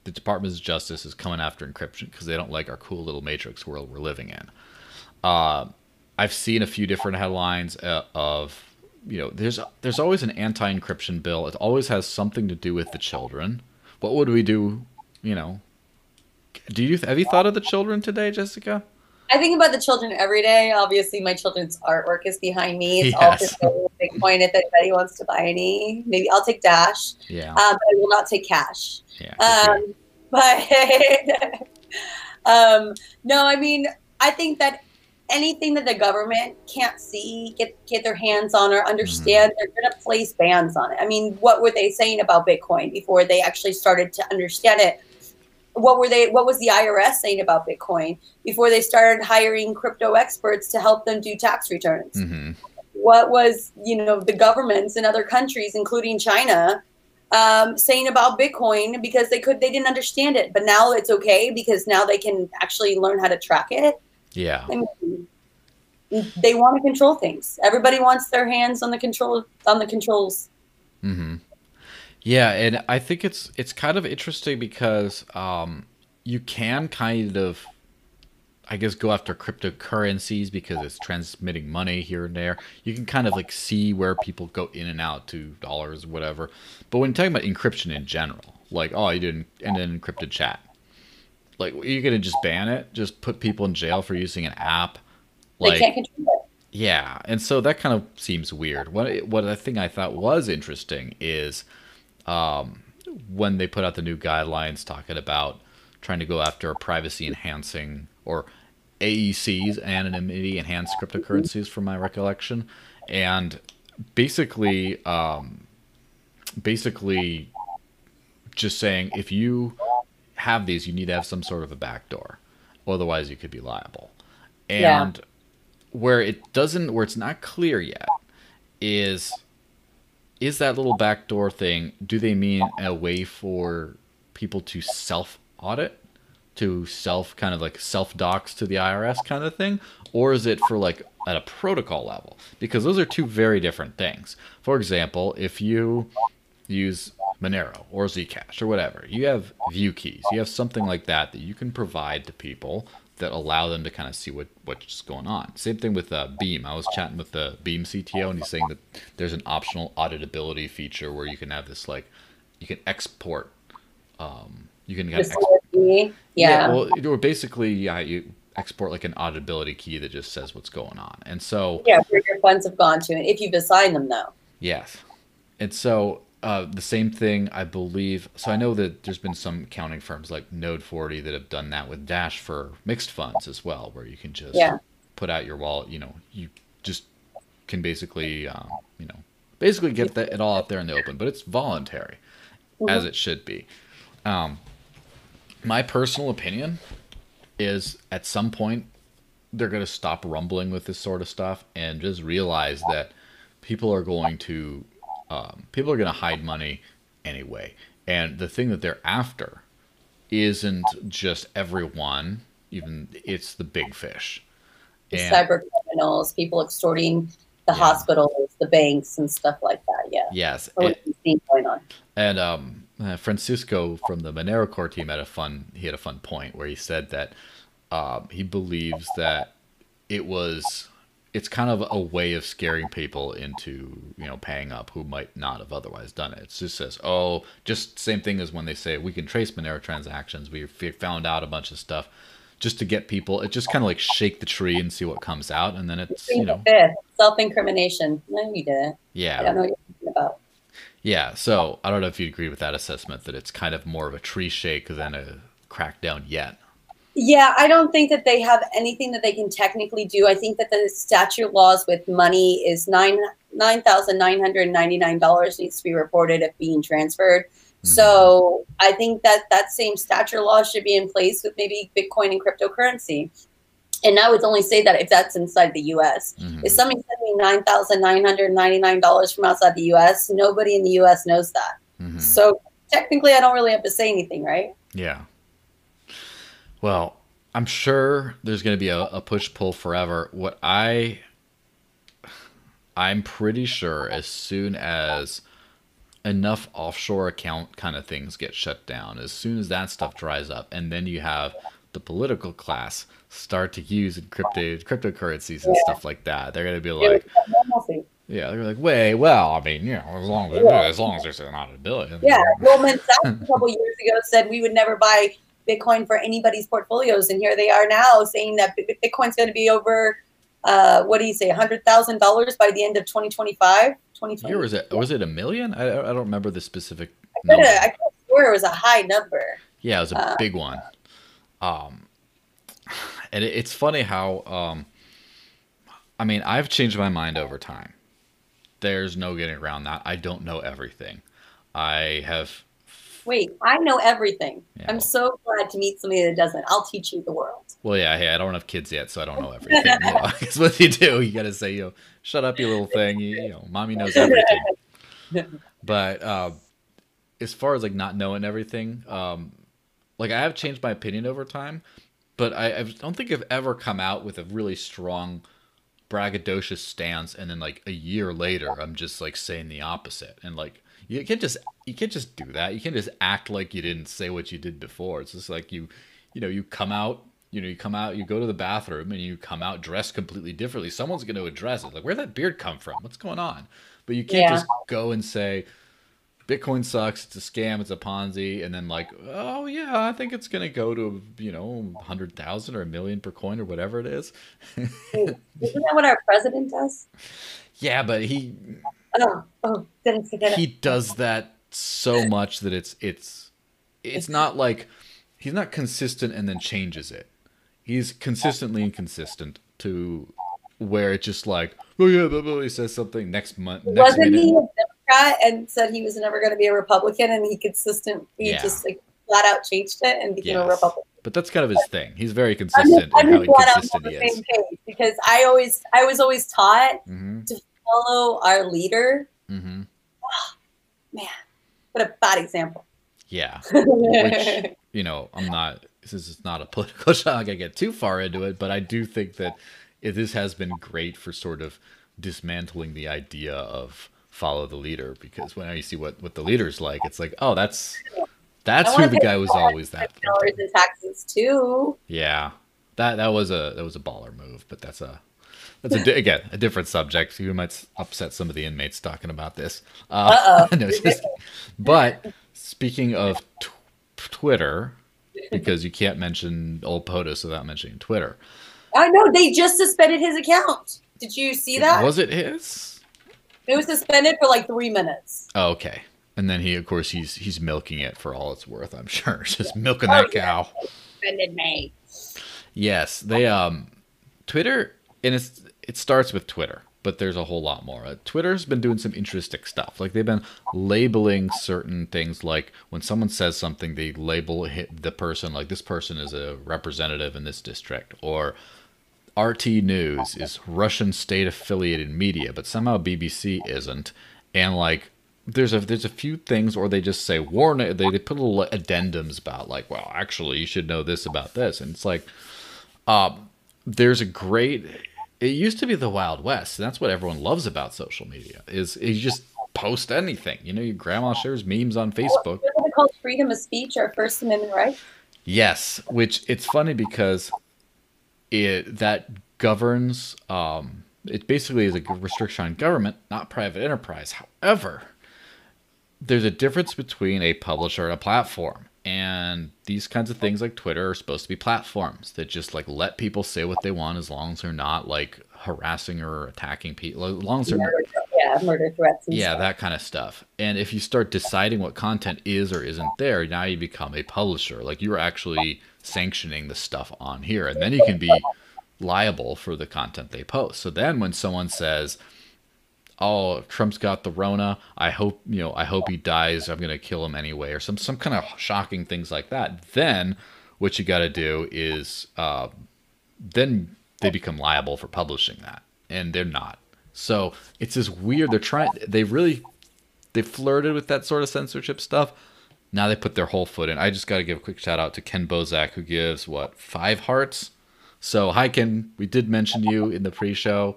the Department of Justice is coming after encryption because they don't like our cool little matrix world we're living in. Uh, I've seen a few different headlines uh, of you know there's there's always an anti-encryption bill. It always has something to do with the children. What would we do? You know, do you have you thought of the children today, Jessica? I think about the children every day. Obviously, my children's artwork is behind me. It's yes. all for Bitcoin. If anybody wants to buy any, maybe I'll take Dash. Yeah. Um, but I will not take cash. Yeah. Um, but um, no, I mean, I think that anything that the government can't see, get get their hands on, or understand, mm-hmm. they're going to place bans on it. I mean, what were they saying about Bitcoin before they actually started to understand it? What were they what was the IRS saying about Bitcoin before they started hiring crypto experts to help them do tax returns? Mm-hmm. What was you know the governments in other countries, including China, um, saying about Bitcoin because they could they didn't understand it, but now it's okay because now they can actually learn how to track it. Yeah. I mean, they want to control things. Everybody wants their hands on the control on the controls. Mm-hmm. Yeah, and I think it's it's kind of interesting because um, you can kind of, I guess, go after cryptocurrencies because it's transmitting money here and there. You can kind of like see where people go in and out to dollars, or whatever. But when talking about encryption in general, like oh, you didn't end an encrypted chat, like you're gonna just ban it, just put people in jail for using an app. Like, they can't control it. Yeah, and so that kind of seems weird. What what I think I thought was interesting is um, when they put out the new guidelines talking about trying to go after privacy enhancing or AECs, anonymity enhanced cryptocurrencies, from my recollection, and basically, um, basically, just saying if you have these, you need to have some sort of a backdoor, otherwise you could be liable. And yeah. where it doesn't, where it's not clear yet, is is that little backdoor thing, do they mean a way for people to self audit? To self kind of like self dox to the IRS kind of thing? Or is it for like at a protocol level? Because those are two very different things. For example, if you use Monero or Zcash or whatever, you have view keys, you have something like that that you can provide to people that allow them to kind of see what what's going on. Same thing with uh, Beam. I was chatting with the Beam CTO, and he's saying that there's an optional auditability feature where you can have this like you can export. Um, you can kind of export, yeah. yeah. Well, or basically, yeah, you export like an auditability key that just says what's going on, and so yeah, where your funds have gone to, and if you've assigned them, though. Yes, and so uh, the same thing, I believe. So I know that there's been some accounting firms like Node 40 that have done that with Dash for mixed funds as well, where you can just yeah. put out your wallet. You know, you just can basically, um, you know, basically get that, it all out there in the open, but it's voluntary, mm-hmm. as it should be. Um, my personal opinion is at some point they're going to stop rumbling with this sort of stuff and just realize that people are going to um, people are going to hide money anyway. And the thing that they're after isn't just everyone, even it's the big fish. And, cyber criminals, people extorting the yeah. hospitals, the banks, and stuff like that. Yeah. Yes. And, going on. And um, uh, Francisco from the Monero core team had a fun. He had a fun point where he said that uh, he believes that it was it's kind of a way of scaring people into you know paying up who might not have otherwise done it. It just says, oh, just same thing as when they say we can trace Monero transactions. We found out a bunch of stuff just to get people. It just kind of like shake the tree and see what comes out, and then it's you know self incrimination. No, you didn't. Yeah, I don't know what you're talking about. Yeah, so I don't know if you agree with that assessment that it's kind of more of a tree shake than a crackdown yet. Yeah, I don't think that they have anything that they can technically do. I think that the statute laws with money is nine nine thousand nine hundred ninety nine dollars needs to be reported if being transferred. Mm-hmm. So I think that that same statute law should be in place with maybe Bitcoin and cryptocurrency. And I would only say that if that's inside the U.S. Mm-hmm. If somebody sent me nine thousand nine hundred ninety nine dollars from outside the U.S., nobody in the U.S. knows that. Mm-hmm. So technically, I don't really have to say anything, right? Yeah. Well, I'm sure there's going to be a, a push pull forever. What I I'm pretty sure as soon as enough offshore account kind of things get shut down. As soon as that stuff dries up, and then you have the political class start to use encrypted cryptocurrencies and yeah. stuff like that, they're gonna be like, yeah, they're like, wait, well, I mean, you know, as long as yeah. as long as there's not a billion. Yeah, Goldman Sachs a couple years ago said we would never buy Bitcoin for anybody's portfolios, and here they are now saying that Bitcoin's going to be over. Uh, what do you say, hundred thousand dollars by the end of 2025? 2020. was it was it a million? I, I don't remember the specific. I could have swear it was a high number. Yeah, it was a uh, big one. Um, and it, it's funny how um, I mean, I've changed my mind over time. There's no getting around that. I don't know everything. I have Wait, I know everything. Yeah, I'm well, so glad to meet somebody that doesn't. I'll teach you the world. Well, yeah, hey, I don't have kids yet, so I don't know everything. you know, what you do. You got to say, you know, shut up, you little thing. You, you know, mommy knows everything. but uh, as far as like not knowing everything, um, like I have changed my opinion over time, but I, I don't think I've ever come out with a really strong braggadocious stance, and then like a year later, I'm just like saying the opposite, and like you can't just you can't just do that. You can't just act like you didn't say what you did before. It's just like you you know, you come out, you know, you come out, you go to the bathroom and you come out dressed completely differently. Someone's going to address it. Like, where'd that beard come from? What's going on? But you can't yeah. just go and say, Bitcoin sucks. It's a scam. It's a Ponzi. And then like, oh yeah, I think it's gonna go to you know hundred thousand or a million per coin or whatever it is. Isn't that what our president does? Yeah, but he Oh, oh, didn't forget it. He does that so much that it's it's it's not like he's not consistent and then changes it. He's consistently inconsistent to where it's just like, oh yeah, blah, blah, he says something next month. Next Wasn't minute. he a Democrat and said he was never going to be a Republican, and he consistent, he yeah. just like flat out changed it and became yes. a Republican. But that's kind of his thing. He's very consistent I'm just, I'm how inconsistent he is. because I always, I was always taught mm-hmm. to follow our leader. Mm-hmm. Oh, man, what a bad example. Yeah. Which, you know, I'm not, this is not a political shot. I get too far into it, but I do think that it, this has been great for sort of dismantling the idea of follow the leader because when you see what, what the leader's like, it's like, oh, that's, that's who the guy was always that. Dollars in taxes too. Yeah. That, that was a, that was a baller move, but that's a, that's a, again a different subject. You might upset some of the inmates talking about this. Uh, no, just, but speaking of t- Twitter, because you can't mention old POTUS without mentioning Twitter. I know they just suspended his account. Did you see that? Was it his? It was suspended for like three minutes. Oh, okay. And then he, of course, he's he's milking it for all it's worth. I'm sure, just milking oh, that cow. Suspended me. Yes, they um, Twitter, and it's it starts with Twitter, but there's a whole lot more. Uh, Twitter's been doing some interesting stuff. Like they've been labeling certain things. Like when someone says something, they label the person like this person is a representative in this district, or RT News is Russian state affiliated media, but somehow BBC isn't. And like there's a there's a few things, or they just say warn. They they put little addendums about like, well, actually, you should know this about this, and it's like, uh, there's a great it used to be the Wild West. And that's what everyone loves about social media is you just post anything. You know, your grandma shares memes on Facebook. What they call freedom of speech or First Amendment right? Yes, which it's funny because it that governs. Um, it basically is a restriction on government, not private enterprise. However, there's a difference between a publisher and a platform. And these kinds of things like Twitter are supposed to be platforms that just like let people say what they want as long as they're not like harassing or attacking people. As long as they're murder, yeah, murder threats. yeah, stuff. that kind of stuff. And if you start deciding what content is or isn't there, now you become a publisher. Like you're actually sanctioning the stuff on here, and then you can be liable for the content they post. So then when someone says, oh, Trump's got the Rona. I hope you know. I hope he dies. I'm gonna kill him anyway, or some some kind of shocking things like that. Then what you got to do is uh, then they become liable for publishing that, and they're not. So it's this weird. They're trying. They really they flirted with that sort of censorship stuff. Now they put their whole foot in. I just got to give a quick shout out to Ken Bozak, who gives what five hearts. So hi Ken, we did mention you in the pre-show.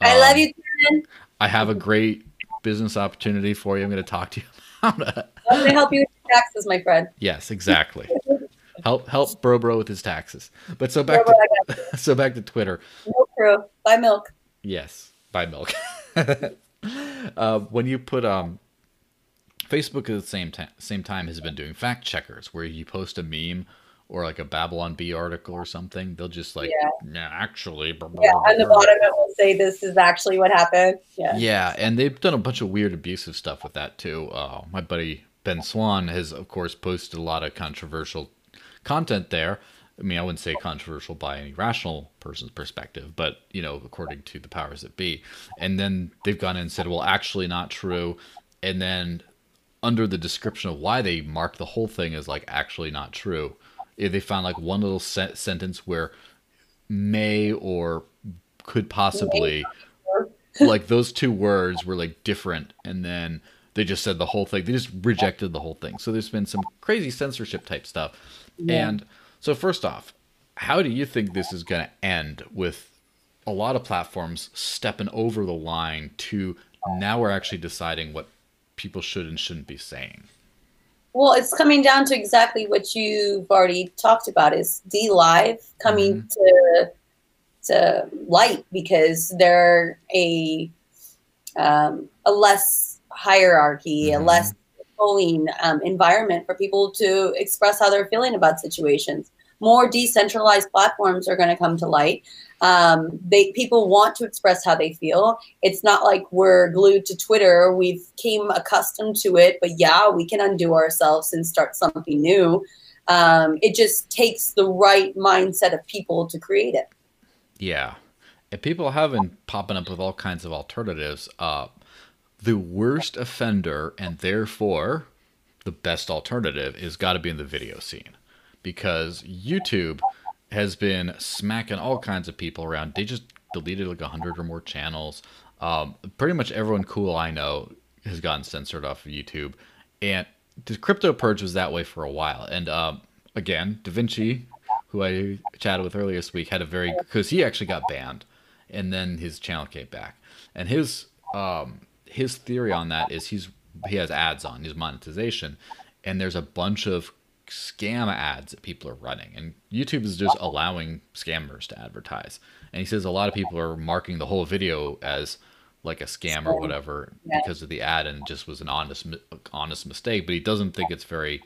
I love um, you, Ken. I have a great business opportunity for you. I'm going to talk to you about it. I'm going to help you with your taxes, my friend. Yes, exactly. help help bro bro with his taxes. But so back bro, to so back to Twitter. Milk crew, buy milk. Yes, buy milk. uh, when you put um, Facebook at the same time same time has been doing fact checkers where you post a meme or like a Babylon Bee article or something, they'll just like, yeah, yeah actually. Blah, blah, yeah, blah, on the bottom it will say this is actually what happened. Yeah. Yeah, and they've done a bunch of weird abusive stuff with that too. Uh, my buddy Ben Swann has, of course, posted a lot of controversial content there. I mean, I wouldn't say controversial by any rational person's perspective, but you know, according to the powers that be. And then they've gone in and said, well, actually not true. And then under the description of why they marked the whole thing as like actually not true, they found like one little se- sentence where may or could possibly like those two words were like different and then they just said the whole thing. They just rejected the whole thing. So there's been some crazy censorship type stuff. Yeah. and so first off how do you think this is going to end with a lot of platforms stepping over the line to now we're actually deciding what people should and shouldn't be saying well, it's coming down to exactly what you've already talked about is DLive coming mm-hmm. to to light because they're a um, a less hierarchy, mm-hmm. a less controlling um, environment for people to express how they're feeling about situations. More decentralized platforms are going to come to light um, they people want to express how they feel. It's not like we're glued to Twitter. We've came accustomed to it, but yeah, we can undo ourselves and start something new. Um, it just takes the right mindset of people to create it. Yeah, and people have been popping up with all kinds of alternatives. Uh, the worst offender, and therefore the best alternative, is got to be in the video scene because YouTube has been smacking all kinds of people around. They just deleted like a hundred or more channels. Um, pretty much everyone cool I know has gotten censored off of YouTube, and the crypto purge was that way for a while. And um, again, Da Vinci, who I chatted with earlier this week, had a very because he actually got banned, and then his channel came back. And his um, his theory on that is he's he has ads on his monetization, and there's a bunch of scam ads that people are running. And youtube is just allowing scammers to advertise. And he says a lot of people are marking the whole video as like a scam or whatever yeah. because of the ad and just was an honest honest mistake. But he doesn't think it's very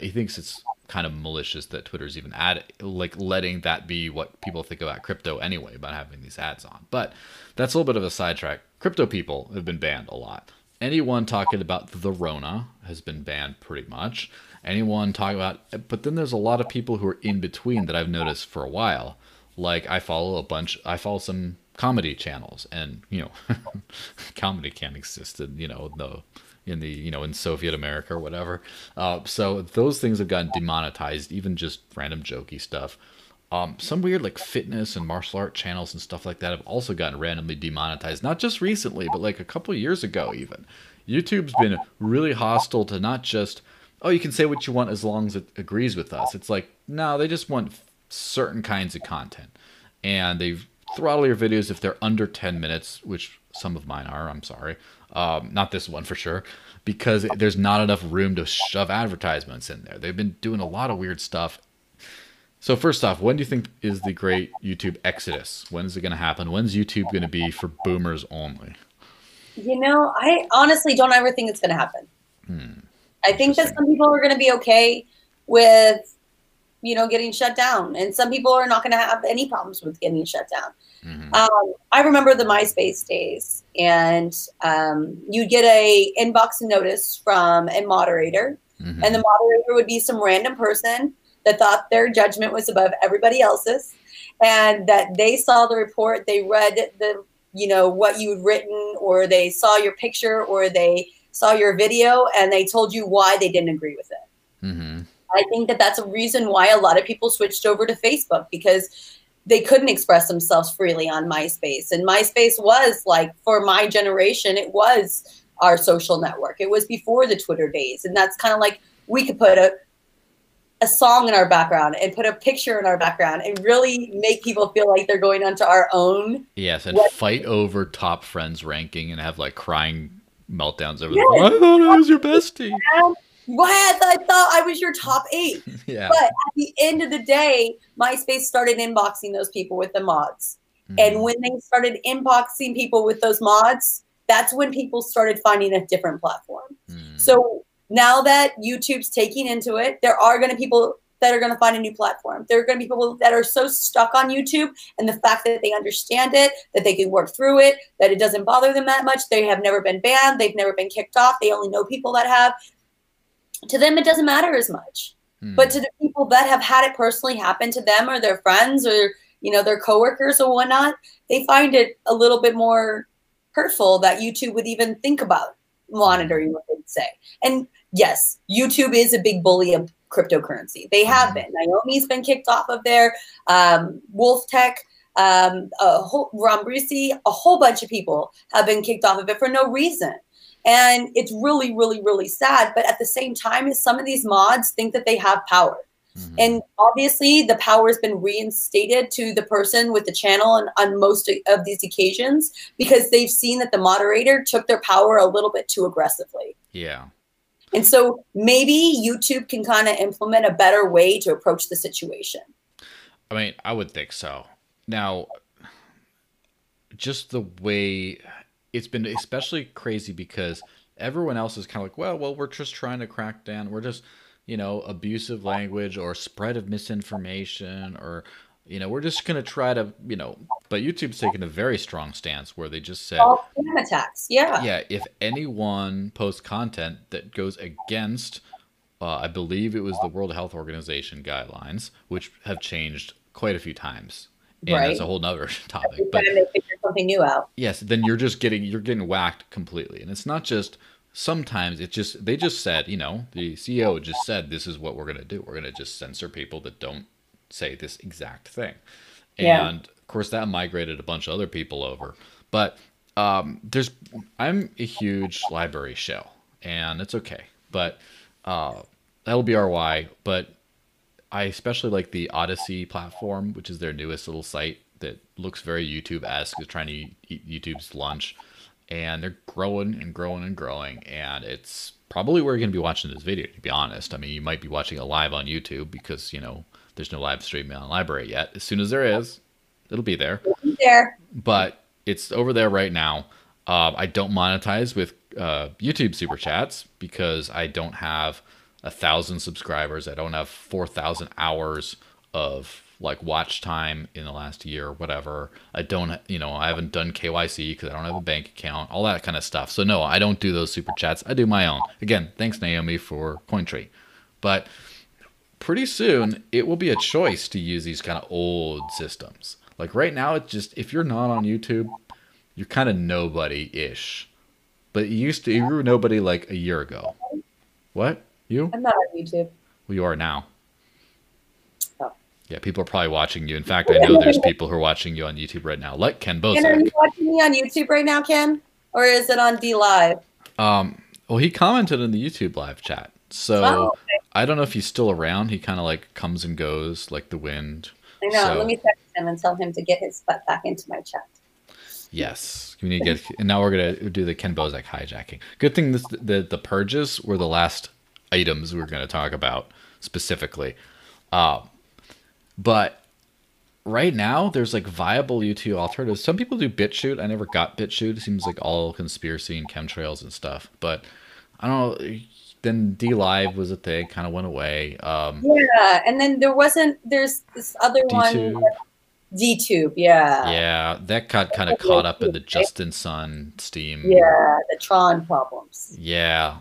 he thinks it's kind of malicious that twitter's even ad like letting that be what people think about crypto anyway about having these ads on. But that's a little bit of a sidetrack. Crypto people have been banned a lot. Anyone talking about the rona has been banned pretty much anyone talk about but then there's a lot of people who are in between that I've noticed for a while. Like I follow a bunch I follow some comedy channels and you know comedy can't exist in you know the in the you know in Soviet America or whatever. Uh, so those things have gotten demonetized, even just random jokey stuff. Um, some weird like fitness and martial art channels and stuff like that have also gotten randomly demonetized. Not just recently, but like a couple years ago even. YouTube's been really hostile to not just oh, you can say what you want as long as it agrees with us. It's like, no, they just want certain kinds of content. And they throttle your videos if they're under 10 minutes, which some of mine are, I'm sorry. Um, not this one for sure, because there's not enough room to shove advertisements in there. They've been doing a lot of weird stuff. So, first off, when do you think is the great YouTube exodus? When is it going to happen? When's YouTube going to be for boomers only? You know, I honestly don't ever think it's going to happen. I think that some people are going to be okay with, you know, getting shut down, and some people are not going to have any problems with getting shut down. Mm-hmm. Um, I remember the MySpace days, and um, you'd get a inbox notice from a moderator, mm-hmm. and the moderator would be some random person that thought their judgment was above everybody else's, and that they saw the report, they read the, you know, what you had written, or they saw your picture, or they saw your video and they told you why they didn't agree with it. Mm-hmm. I think that that's a reason why a lot of people switched over to Facebook because they couldn't express themselves freely on MySpace. And MySpace was like, for my generation, it was our social network. It was before the Twitter days. And that's kind of like we could put a, a song in our background and put a picture in our background and really make people feel like they're going onto our own. Yes, and website. fight over top friends ranking and have like crying meltdowns over yeah. the. I thought I was your bestie. What? I thought I was your top eight. yeah. But at the end of the day, MySpace started inboxing those people with the mods. Mm. And when they started inboxing people with those mods, that's when people started finding a different platform. Mm. So now that YouTube's taking into it, there are going to people that are going to find a new platform. There are going to be people that are so stuck on YouTube and the fact that they understand it, that they can work through it, that it doesn't bother them that much. They have never been banned, they've never been kicked off, they only know people that have. To them, it doesn't matter as much. Hmm. But to the people that have had it personally happen to them or their friends or you know their coworkers or whatnot, they find it a little bit more hurtful that YouTube would even think about monitoring what they'd say. And yes, YouTube is a big bully of cryptocurrency. They have mm-hmm. been. Naomi's been kicked off of there. Um, Wolf Tech, um, a whole, a whole bunch of people have been kicked off of it for no reason. And it's really, really, really sad. But at the same time, is some of these mods think that they have power. Mm-hmm. And obviously, the power has been reinstated to the person with the channel on, on most of these occasions because they've seen that the moderator took their power a little bit too aggressively. Yeah. And so maybe YouTube can kind of implement a better way to approach the situation. I mean, I would think so. Now, just the way it's been especially crazy because everyone else is kind of like, well, well, we're just trying to crack down. We're just you know, abusive language or spread of misinformation or you know, we're just going to try to, you know, but YouTube's taken a very strong stance where they just said all spam attacks. Yeah. Yeah, if anyone posts content that goes against uh, I believe it was the World Health Organization guidelines, which have changed quite a few times. And right. that's a whole nother topic. Every but they figure something new out. Yes, then you're just getting you're getting whacked completely. And it's not just sometimes it just they just said you know the ceo just said this is what we're going to do we're going to just censor people that don't say this exact thing. Yeah. and of course that migrated a bunch of other people over. But um, there's i'm a huge LBRY shell and it's okay. But uh, lbry but i especially like the Odysee platform which is their newest little site that looks very youtube-esque is trying to eat youtube's lunch. And they're growing and growing and growing and it's probably where you're going to be watching this video to be honest. I mean you might be watching it live on youtube because you know there's no live streaming on LBRY yet as soon as there is it'll be there be there but it's over there right now uh, i don't monetize with uh, youtube super chats because i don't have a thousand subscribers i don't have 4000 hours of like watch time in the last year or whatever. I don't, you know, I haven't done KYC because I don't have a bank account, all that kind of stuff. So no, I don't do those super chats. I do my own. Again, thanks Naomi for Cointree. But pretty soon it will be a choice to use these kind of old systems. Like right now, it's just if you're not on YouTube, you're kind of nobody ish. But you used to, you were nobody like a year ago. What? You? I'm not on YouTube. Well, you are now. Yeah, people are probably watching you. In fact, I know there's people who are watching you on YouTube right now, like Ken Bozek. Ken, are you watching me on YouTube right now, Ken? Or is it on DLive? Um, well, he commented in the YouTube live chat. So oh, okay. I don't know if he's still around. He kind of like comes and goes like the wind. I know. So, Let me text him and tell him to get his butt back into my chat. Yes, we need to get. and now we're gonna do the Ken Bozek hijacking. Good thing this the the purges were the last items we were going to talk about specifically. Uh, but right now, there's like viable YouTube alternatives. Some people do BitChute. I never got BitChute. It seems like all conspiracy and chemtrails and stuff. But I don't know. Then DLive was a thing, kind of went away. Um, yeah, and then there wasn't. There's this other DTube. one. DTube, yeah. Yeah, that got kind of caught up in the Justin Sun Steem. Yeah, the Tron problems. Yeah,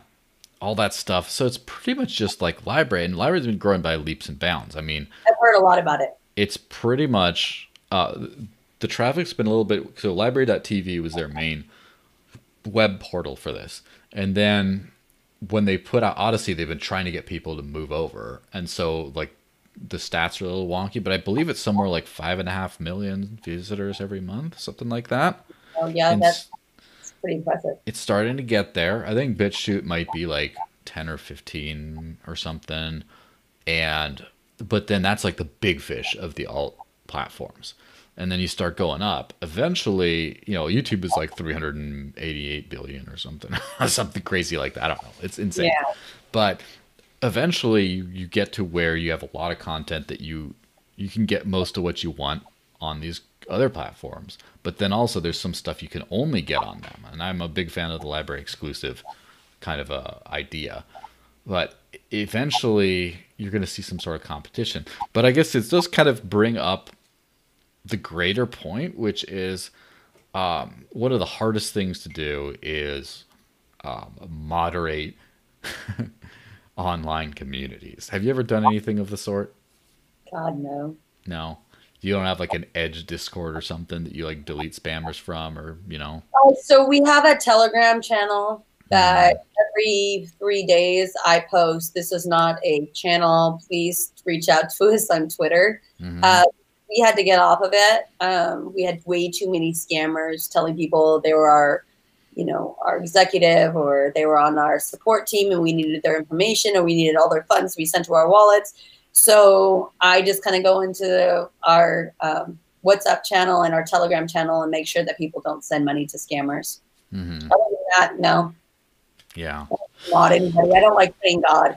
all that stuff. So it's pretty much just like LBRY, and LBRY's been growing by leaps and bounds. I mean, I've heard a lot about it. It's pretty much uh, the traffic's been a little bit. So LBRY.tv was their main web portal for this, and then when they put out Odysee, they've been trying to get people to move over, and so like the stats are a little wonky, but I believe it's somewhere like five and a half million visitors every month, something like that. Oh yeah, and that's pretty impressive. It's starting to get there. I think BitChute might be like 10 or 15 or something. And but then that's like the big fish of the alt platforms and then you start going up eventually you know youtube is like 388 billion or something something crazy like that. I don't know. It's insane. Yeah. but eventually you, get to where you have a lot of content that you you can get most of what you want on these other platforms. But then also there's some stuff you can only get on them. And i'm a big fan of the LBRY exclusive kind of a idea. But eventually you're going to see some sort of competition. But i guess it does kind of bring up the greater point which is um, one of the hardest things to do is um, moderate online communities. Have you ever done anything of the sort? God, no. No. You don't have like an Edge Discord or something that you like delete spammers from, or you know? Uh, so we have a Telegram channel that mm. every three days I post. This is not a channel. Please reach out to us on Twitter. Mm-hmm. Uh, we had to get off of it. Um, we had way too many scammers telling people they were our you know, our executive or they were on our support team and we needed their information or we needed all their funds to be sent to our wallets. So I just kind of go into our um, WhatsApp channel and our Telegram channel and make sure that people don't send money to scammers. Mm-hmm. Other than that, no. Yeah. Not anybody. I don't like playing God.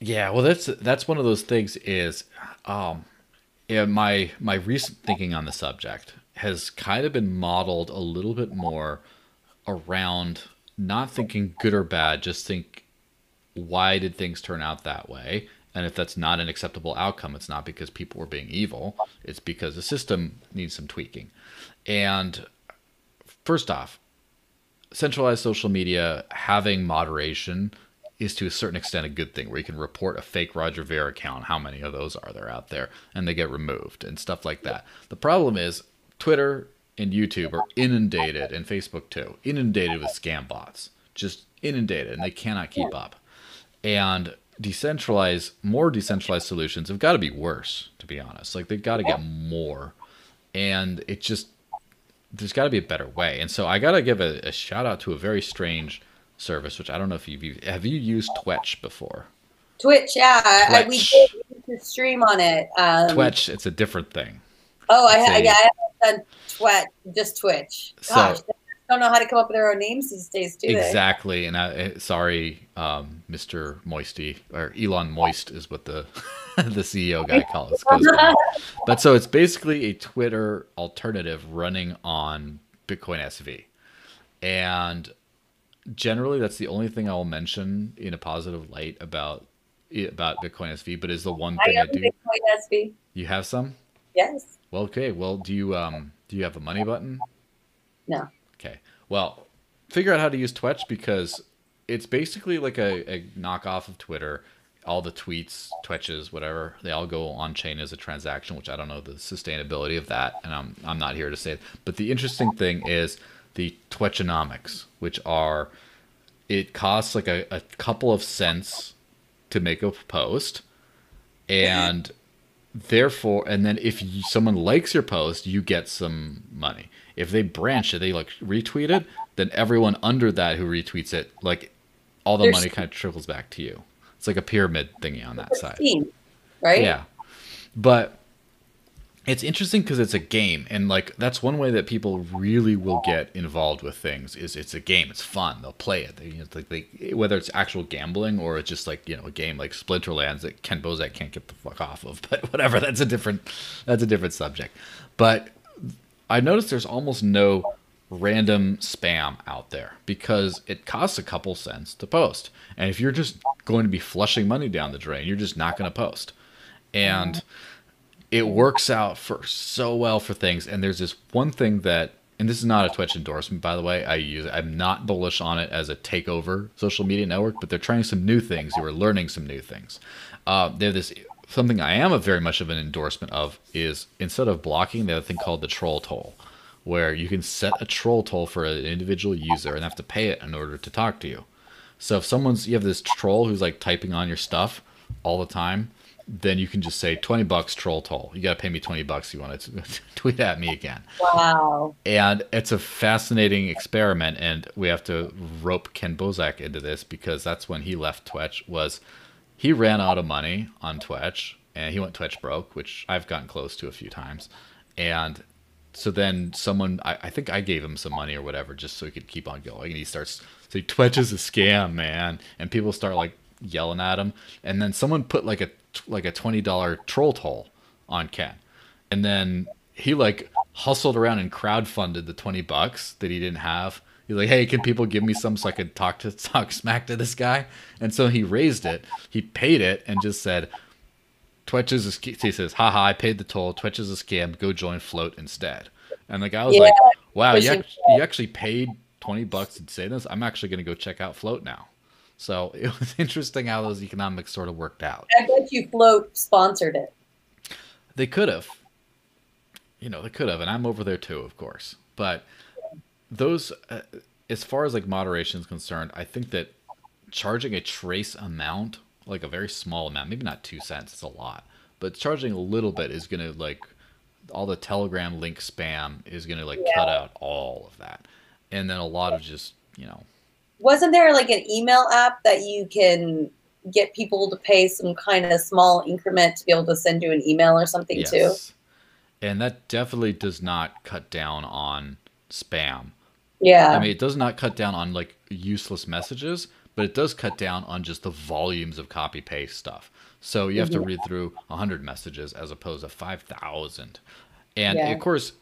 Yeah, well, that's that's one of those things. Is um, yeah, my my recent thinking on the subject has kind of been modeled a little bit more around not thinking good or bad, just think why did things turn out that way? And if that's not an acceptable outcome, it's not because people were being evil, it's because the system needs some tweaking. And first off, centralized social media having moderation is to a certain extent a good thing where you can report a fake Roger Ver account. How many of those are there out there? And they get removed and stuff like that. The problem is Twitter and YouTube are inundated, and Facebook too, inundated with scam bots, just inundated, and they cannot keep up. And decentralized, more decentralized solutions have got to be worse, to be honest. Like they've got to get more, and it just there's got to be a better way. And so I got to give a, a, shout out to a very strange service, which I don't know if you've have you used Twetch before. Twitch, yeah, Twitch. I, we did stream on it. Um, Twitch, it's a different thing. Oh, I, a, yeah, I haven't done Twitch, just Twitch. Gosh, so, don't know how to come up with their own names these days, do exactly. They? And I, eh, sorry, um, Mr. Moisty or Elon Moist is what the the CEO guy calls. but so it's basically a Twitter alternative running on Bitcoin SV, and generally that's the only thing I will mention in a positive light about about Bitcoin SV. But is the one thing I, I do. Bitcoin SV. You have some. Yes. Well, okay. Well, do you um do you have a money button? No. Okay. Well, figure out how to use Twetch because it's basically like a, a knockoff of Twitter. All the tweets, Twetches, whatever, they all go on chain as a transaction, which I don't know the sustainability of that, and I'm I'm not here to say it. But the interesting thing is the Twetchonomics, which are it costs like a, a couple of cents to make a post, and therefore and then if you, someone likes your post you get some money. If they branch it they like retweet it then everyone under that who retweets it like all the There's, money kind of trickles back to you. It's like a pyramid thingy on that side. Right? Yeah. But it's interesting because it's a game and like that's one way that people really will get involved with things is it's a game. It's fun. They'll play it. They, you know, they, whether it's actual gambling or it's just like you know a game like splinterlands that ken bozak can't get the fuck off of but whatever that's a different that's a different subject. But i noticed there's almost no random spam out there because it costs a couple cents to post. And if you're just going to be flushing money down the drain you're just not going to post. And mm-hmm it works out for so well for things. And there's this one thing that, and this is not a Twetch endorsement, by the way. I use I'm not bullish on it as a takeover social media network, but they're trying some new things. They are learning some new things. Uh, they have this something I am a very much of an endorsement of is instead of blocking, they have a thing called the troll toll, where you can set a troll toll for an individual user and have to pay it in order to talk to you. So if someone's you have this troll who's like typing on your stuff all the time, then you can just say 20 bucks troll toll. You got to pay me 20 bucks if you want to tweet at me again. Wow. And it's a fascinating experiment and we have to rope Ken Bozak into this because that's when he left Twetch was he ran out of money on Twetch and he went Twetch broke, which I've gotten close to a few times. And so then someone, I, I think I gave him some money or whatever, just so he could keep on going. And he starts saying Twetch is a scam, man, and people start like yelling at him. And then someone put like a like a twenty dollar troll toll on Ken, and then he like hustled around and crowdfunded the 20 bucks that he didn't have. He's like, hey, can people give me some so I could talk to talk smack to this guy? And so he raised it, he paid it, and just said, Twetch is a scam. He says, haha, I paid the toll. Twetch is a scam. Go join Flote instead. And the guy was yeah, like, wow, you, you actually paid 20 bucks to say this? I'm actually going to go check out Flote now. So it was interesting how those economics sort of worked out. I bet you Flote sponsored it. They could have you know, they could have, and I'm over there too, of course. But those, uh, as far as like moderation is concerned, I think that charging a trace amount, like a very small amount, maybe not two cents, it's a lot, but charging a little bit is going to like all the Telegram link spam is going to like yeah. cut out all of that, and then a lot of just you know. Wasn't there like an email app that you can get people to pay some kind of small increment to be able to send you an email or something yes. too? and that definitely does not cut down on spam. Yeah. I mean, it does not cut down on like useless messages, but it does cut down on just the volumes of copy paste stuff. So you have mm-hmm. to read through 100 messages as opposed to 5,000. And yeah. of course,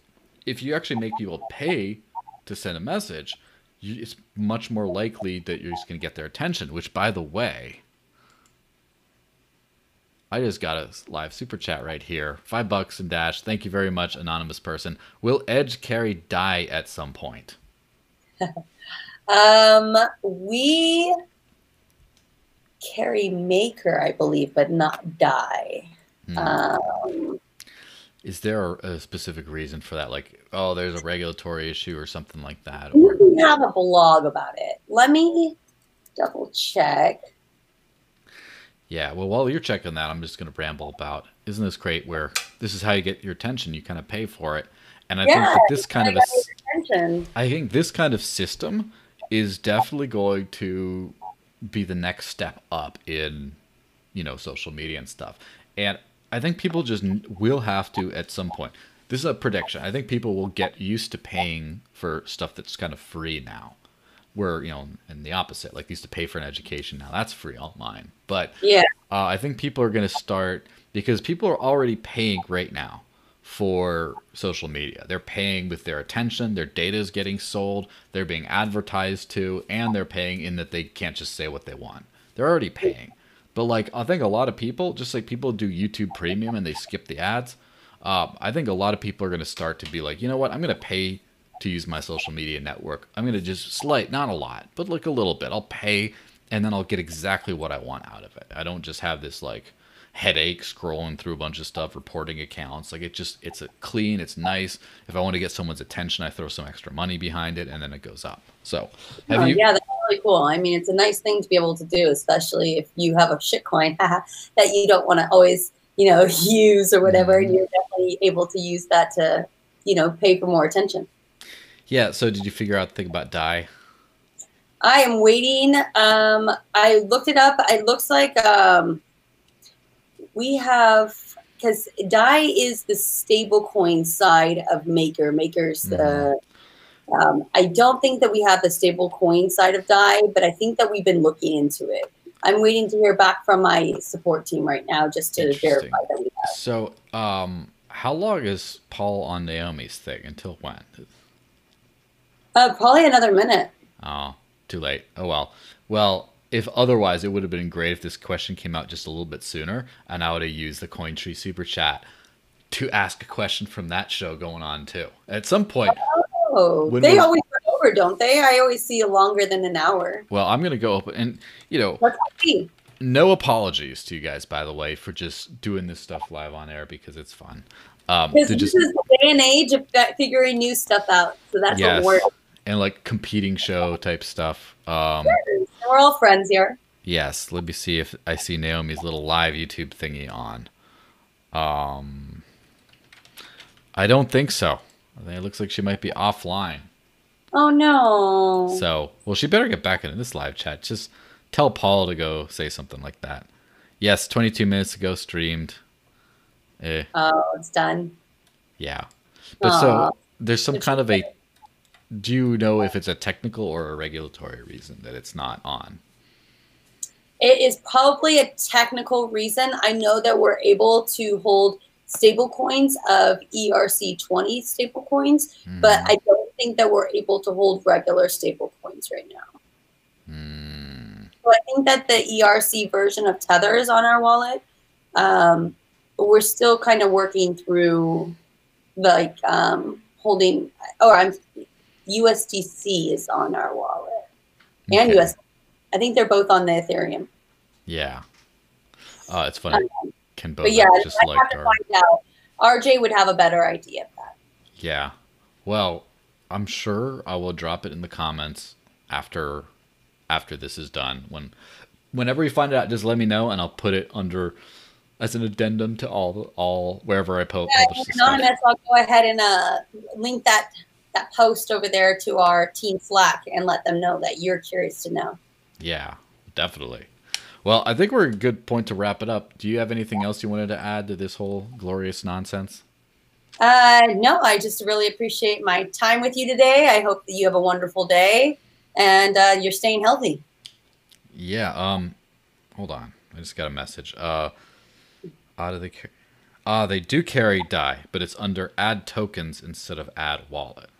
if you actually make people pay to send a message, you, it's much more likely that you're just going to get their attention, which, by the way, I just got a live super chat right here. Five bucks and dash. Thank you very much, anonymous person. Will Edge carry Dai at some point? um, we carry maker, I believe, but not Dai. Hmm. Um, is there a specific reason for that? Like, oh, there's a regulatory issue or something like that? Or... We have a blog about it. Let me double check. Yeah, well, while you're checking that, I'm just going to ramble about. Isn't this great? Where this is how you get your attention. You kind of pay for it, and I yeah, think that this kind of a, I think this kind of system is definitely going to be the next step up in, you know, social media and stuff. And I think people just will have to at some point. This is a prediction. I think people will get used to paying for stuff that's kind of free now. Where you know and the opposite like used to pay for an education now that's free online. But yeah. uh, i think people are going to start because people are already paying right now for social media. They're paying with their attention their data is getting sold they're being advertised to and they're paying in that they can't just say what they want. They're already paying but like i think a lot of people just like people do youtube premium and they skip the ads uh, i think a lot of people are going to start to be like you know what i'm going to pay to use my social media network. I'm going to just slight, not a lot, but like a little bit. I'll pay and then I'll get exactly what I want out of it. I don't just have this like headache scrolling through a bunch of stuff, reporting accounts. Like it just, it's a clean, it's nice. If I want to get someone's attention, I throw some extra money behind it and then it goes up. So have oh, you? Yeah, really cool. I mean, it's a nice thing to be able to do, especially if you have a shitcoin that you don't want to always, you know, use or whatever. Mm-hmm. And you're definitely able to use that to, you know, pay for more attention. Yeah. So did you figure out the thing about Dai? I am waiting. Um, I looked it up. It looks like um, we have because Dai is the stablecoin side of Maker. Maker's mm-hmm. the. Um, I don't think that we have the stablecoin side of Dai, but I think that we've been looking into it. I'm waiting to hear back from my support team right now just to verify that we have. So, um, how long is Paul on Naomi's thing? Until when? Uh, probably another minute. Oh, too late. Oh well. Well, if otherwise, it would have been great if this question came out just a little bit sooner, and I would have used the Cointree super chat to ask a question from that show going on too. At some point. Oh, they always run over, don't they? I always see longer than an hour. Well, I'm gonna go up and you know. No apologies to you guys, by the way, for just doing this stuff live on air because it's fun. Um, this just, is the day and age of figuring new stuff out, so that's yes. what we're and like competing show type stuff. Um, We're all friends here. Yes. Let me see if I see Naomi's little live YouTube thingy on. Um, I don't think so. It looks like she might be offline. Oh no. So, well, she better get back into this live chat. Just tell Paul to go say something like that. Yes, 22 minutes ago streamed. Eh, Oh, it's done. yeah. But Aw. so there's some It's kind of a. Do you know if it's a technical or a regulatory reason that it's not on? It is probably a technical reason. I know that we're able to hold stable coins of ERC20 stable coins, but. I don't think that we're able to hold regular stable coins right now. Mm, So I think that the ERC version of Tether is on our wallet. Um, but we're still kind of working through like um, holding, or I'm USDC is on our wallet and okay. US. I think they're both on the Ethereum. Yeah. Uh, it's funny. Can But yeah, just I like have to our. find out. RJ would have a better idea of that. Yeah. Well, I'm sure I will drop it in the comments after after this is done. When whenever you find it out, just let me know and I'll put it under as an addendum to all all wherever I post. Yeah. Anonymous, I'll go ahead and uh, link that that post over there to our team Slack and let them know that you're curious to know. Yeah, definitely. Well, I think we're a good point to wrap it up. Do you have anything else you wanted to add to this whole glorious nonsense? Uh, no, I just really appreciate my time with you today. I hope that you have a wonderful day and uh, you're staying healthy. Yeah. Um. Hold on. I just got a message. Uh. Out of the. Ca- Ah, they do carry DAI, but it's under add tokens instead of add wallet.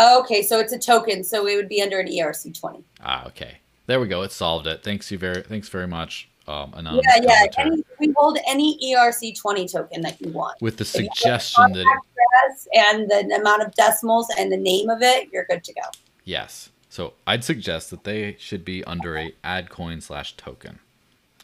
Okay, so it's a token, so it would be under an E ERC20. Ah, okay. There we go. It solved it. Thanks you very. Thanks very much. Um, anonymous Yeah, yeah. Any, we hold any E ERC20 token that you want. With the If suggestion that and the amount of decimals and the name of it, you're good to go. yes. So I'd suggest that they should be under a add coin slash token.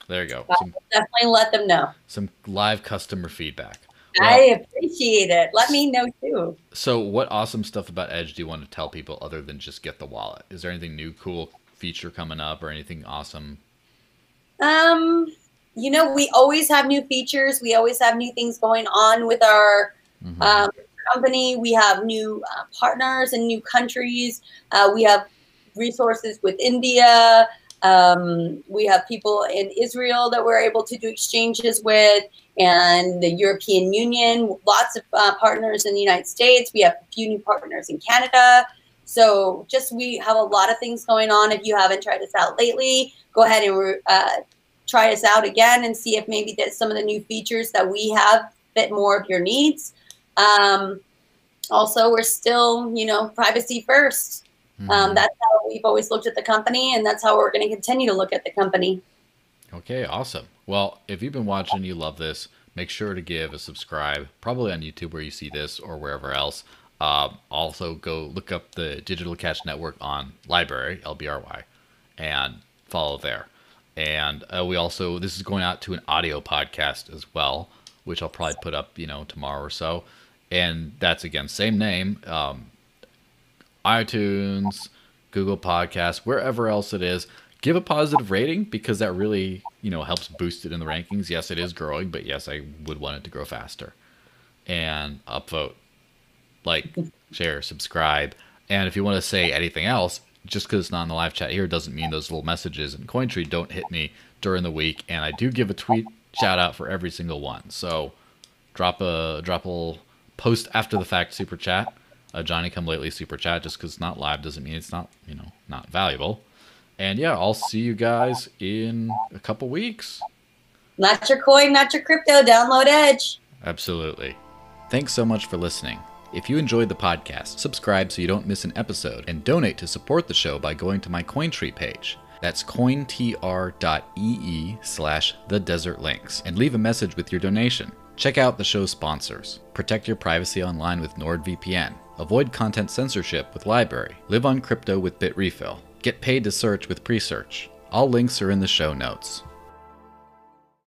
There you go. Some Definitely let them know. some live customer feedback. I appreciate it. Let me know too. So, what awesome stuff about Edge do you want to tell people other than just get the wallet? Is there anything new, cool feature coming up, or anything awesome? Um, you know, we always have new features. We always have new things going on with our Mhm. um, company. We have new uh, partners and new countries. Uh, we have resources with India. Um, we have people in Israel that we're able to do exchanges with, and the European Union. Lots of uh, partners in the United States. We have a few new partners in Canada. So, just we have a lot of things going on. If you haven't tried us out lately, go ahead and uh, try us out again and see if maybe that some of the new features that we have fit more of your needs. Um, also, we're still, you know, privacy first. Mhm. Um, that's how we've always looked at the company, and that's how we're going to continue to look at the company. Okay, awesome. Well, if you've been watching, you love this, make sure to give a subscribe, probably on YouTube where you see this or wherever else. Um, also, go look up the Digital Catch Network on Library, LBRY, and follow there. And uh, we also, this is going out to an audio podcast as well, which I'll probably put up, you know, tomorrow or so. And that's again, same name, um, iTunes, Google Podcasts, wherever else it is. Give a positive rating because that really, you know, helps boost it in the rankings. Yes, it is growing, but yes, I would want it to grow faster. And upvote, like, share, subscribe. And if you want to say anything else, just because it's not in the live chat here doesn't mean those little messages in Cointree don't hit me during the week. And I do give a tweet shout out for every single one. So drop a drop a little post after the fact super chat. A Johnny come lately super chat just because it's not live doesn't mean it's not you know not valuable. And yeah, I'll see you guys in a couple weeks. Not your coin, not your crypto. Download Edge. Absolutely. Thanks so much for listening. If you enjoyed the podcast, subscribe so you don't miss an episode and donate to support the show by going to my Cointree page. That's cointr.ee slash the Desert Lynx and leave a message with your donation. Check out the show's sponsors. Protect your privacy online with NordVPN. Avoid content censorship with LBRY. Live on crypto with Bitrefill. Get paid to search with Presearch. All links are in the show notes.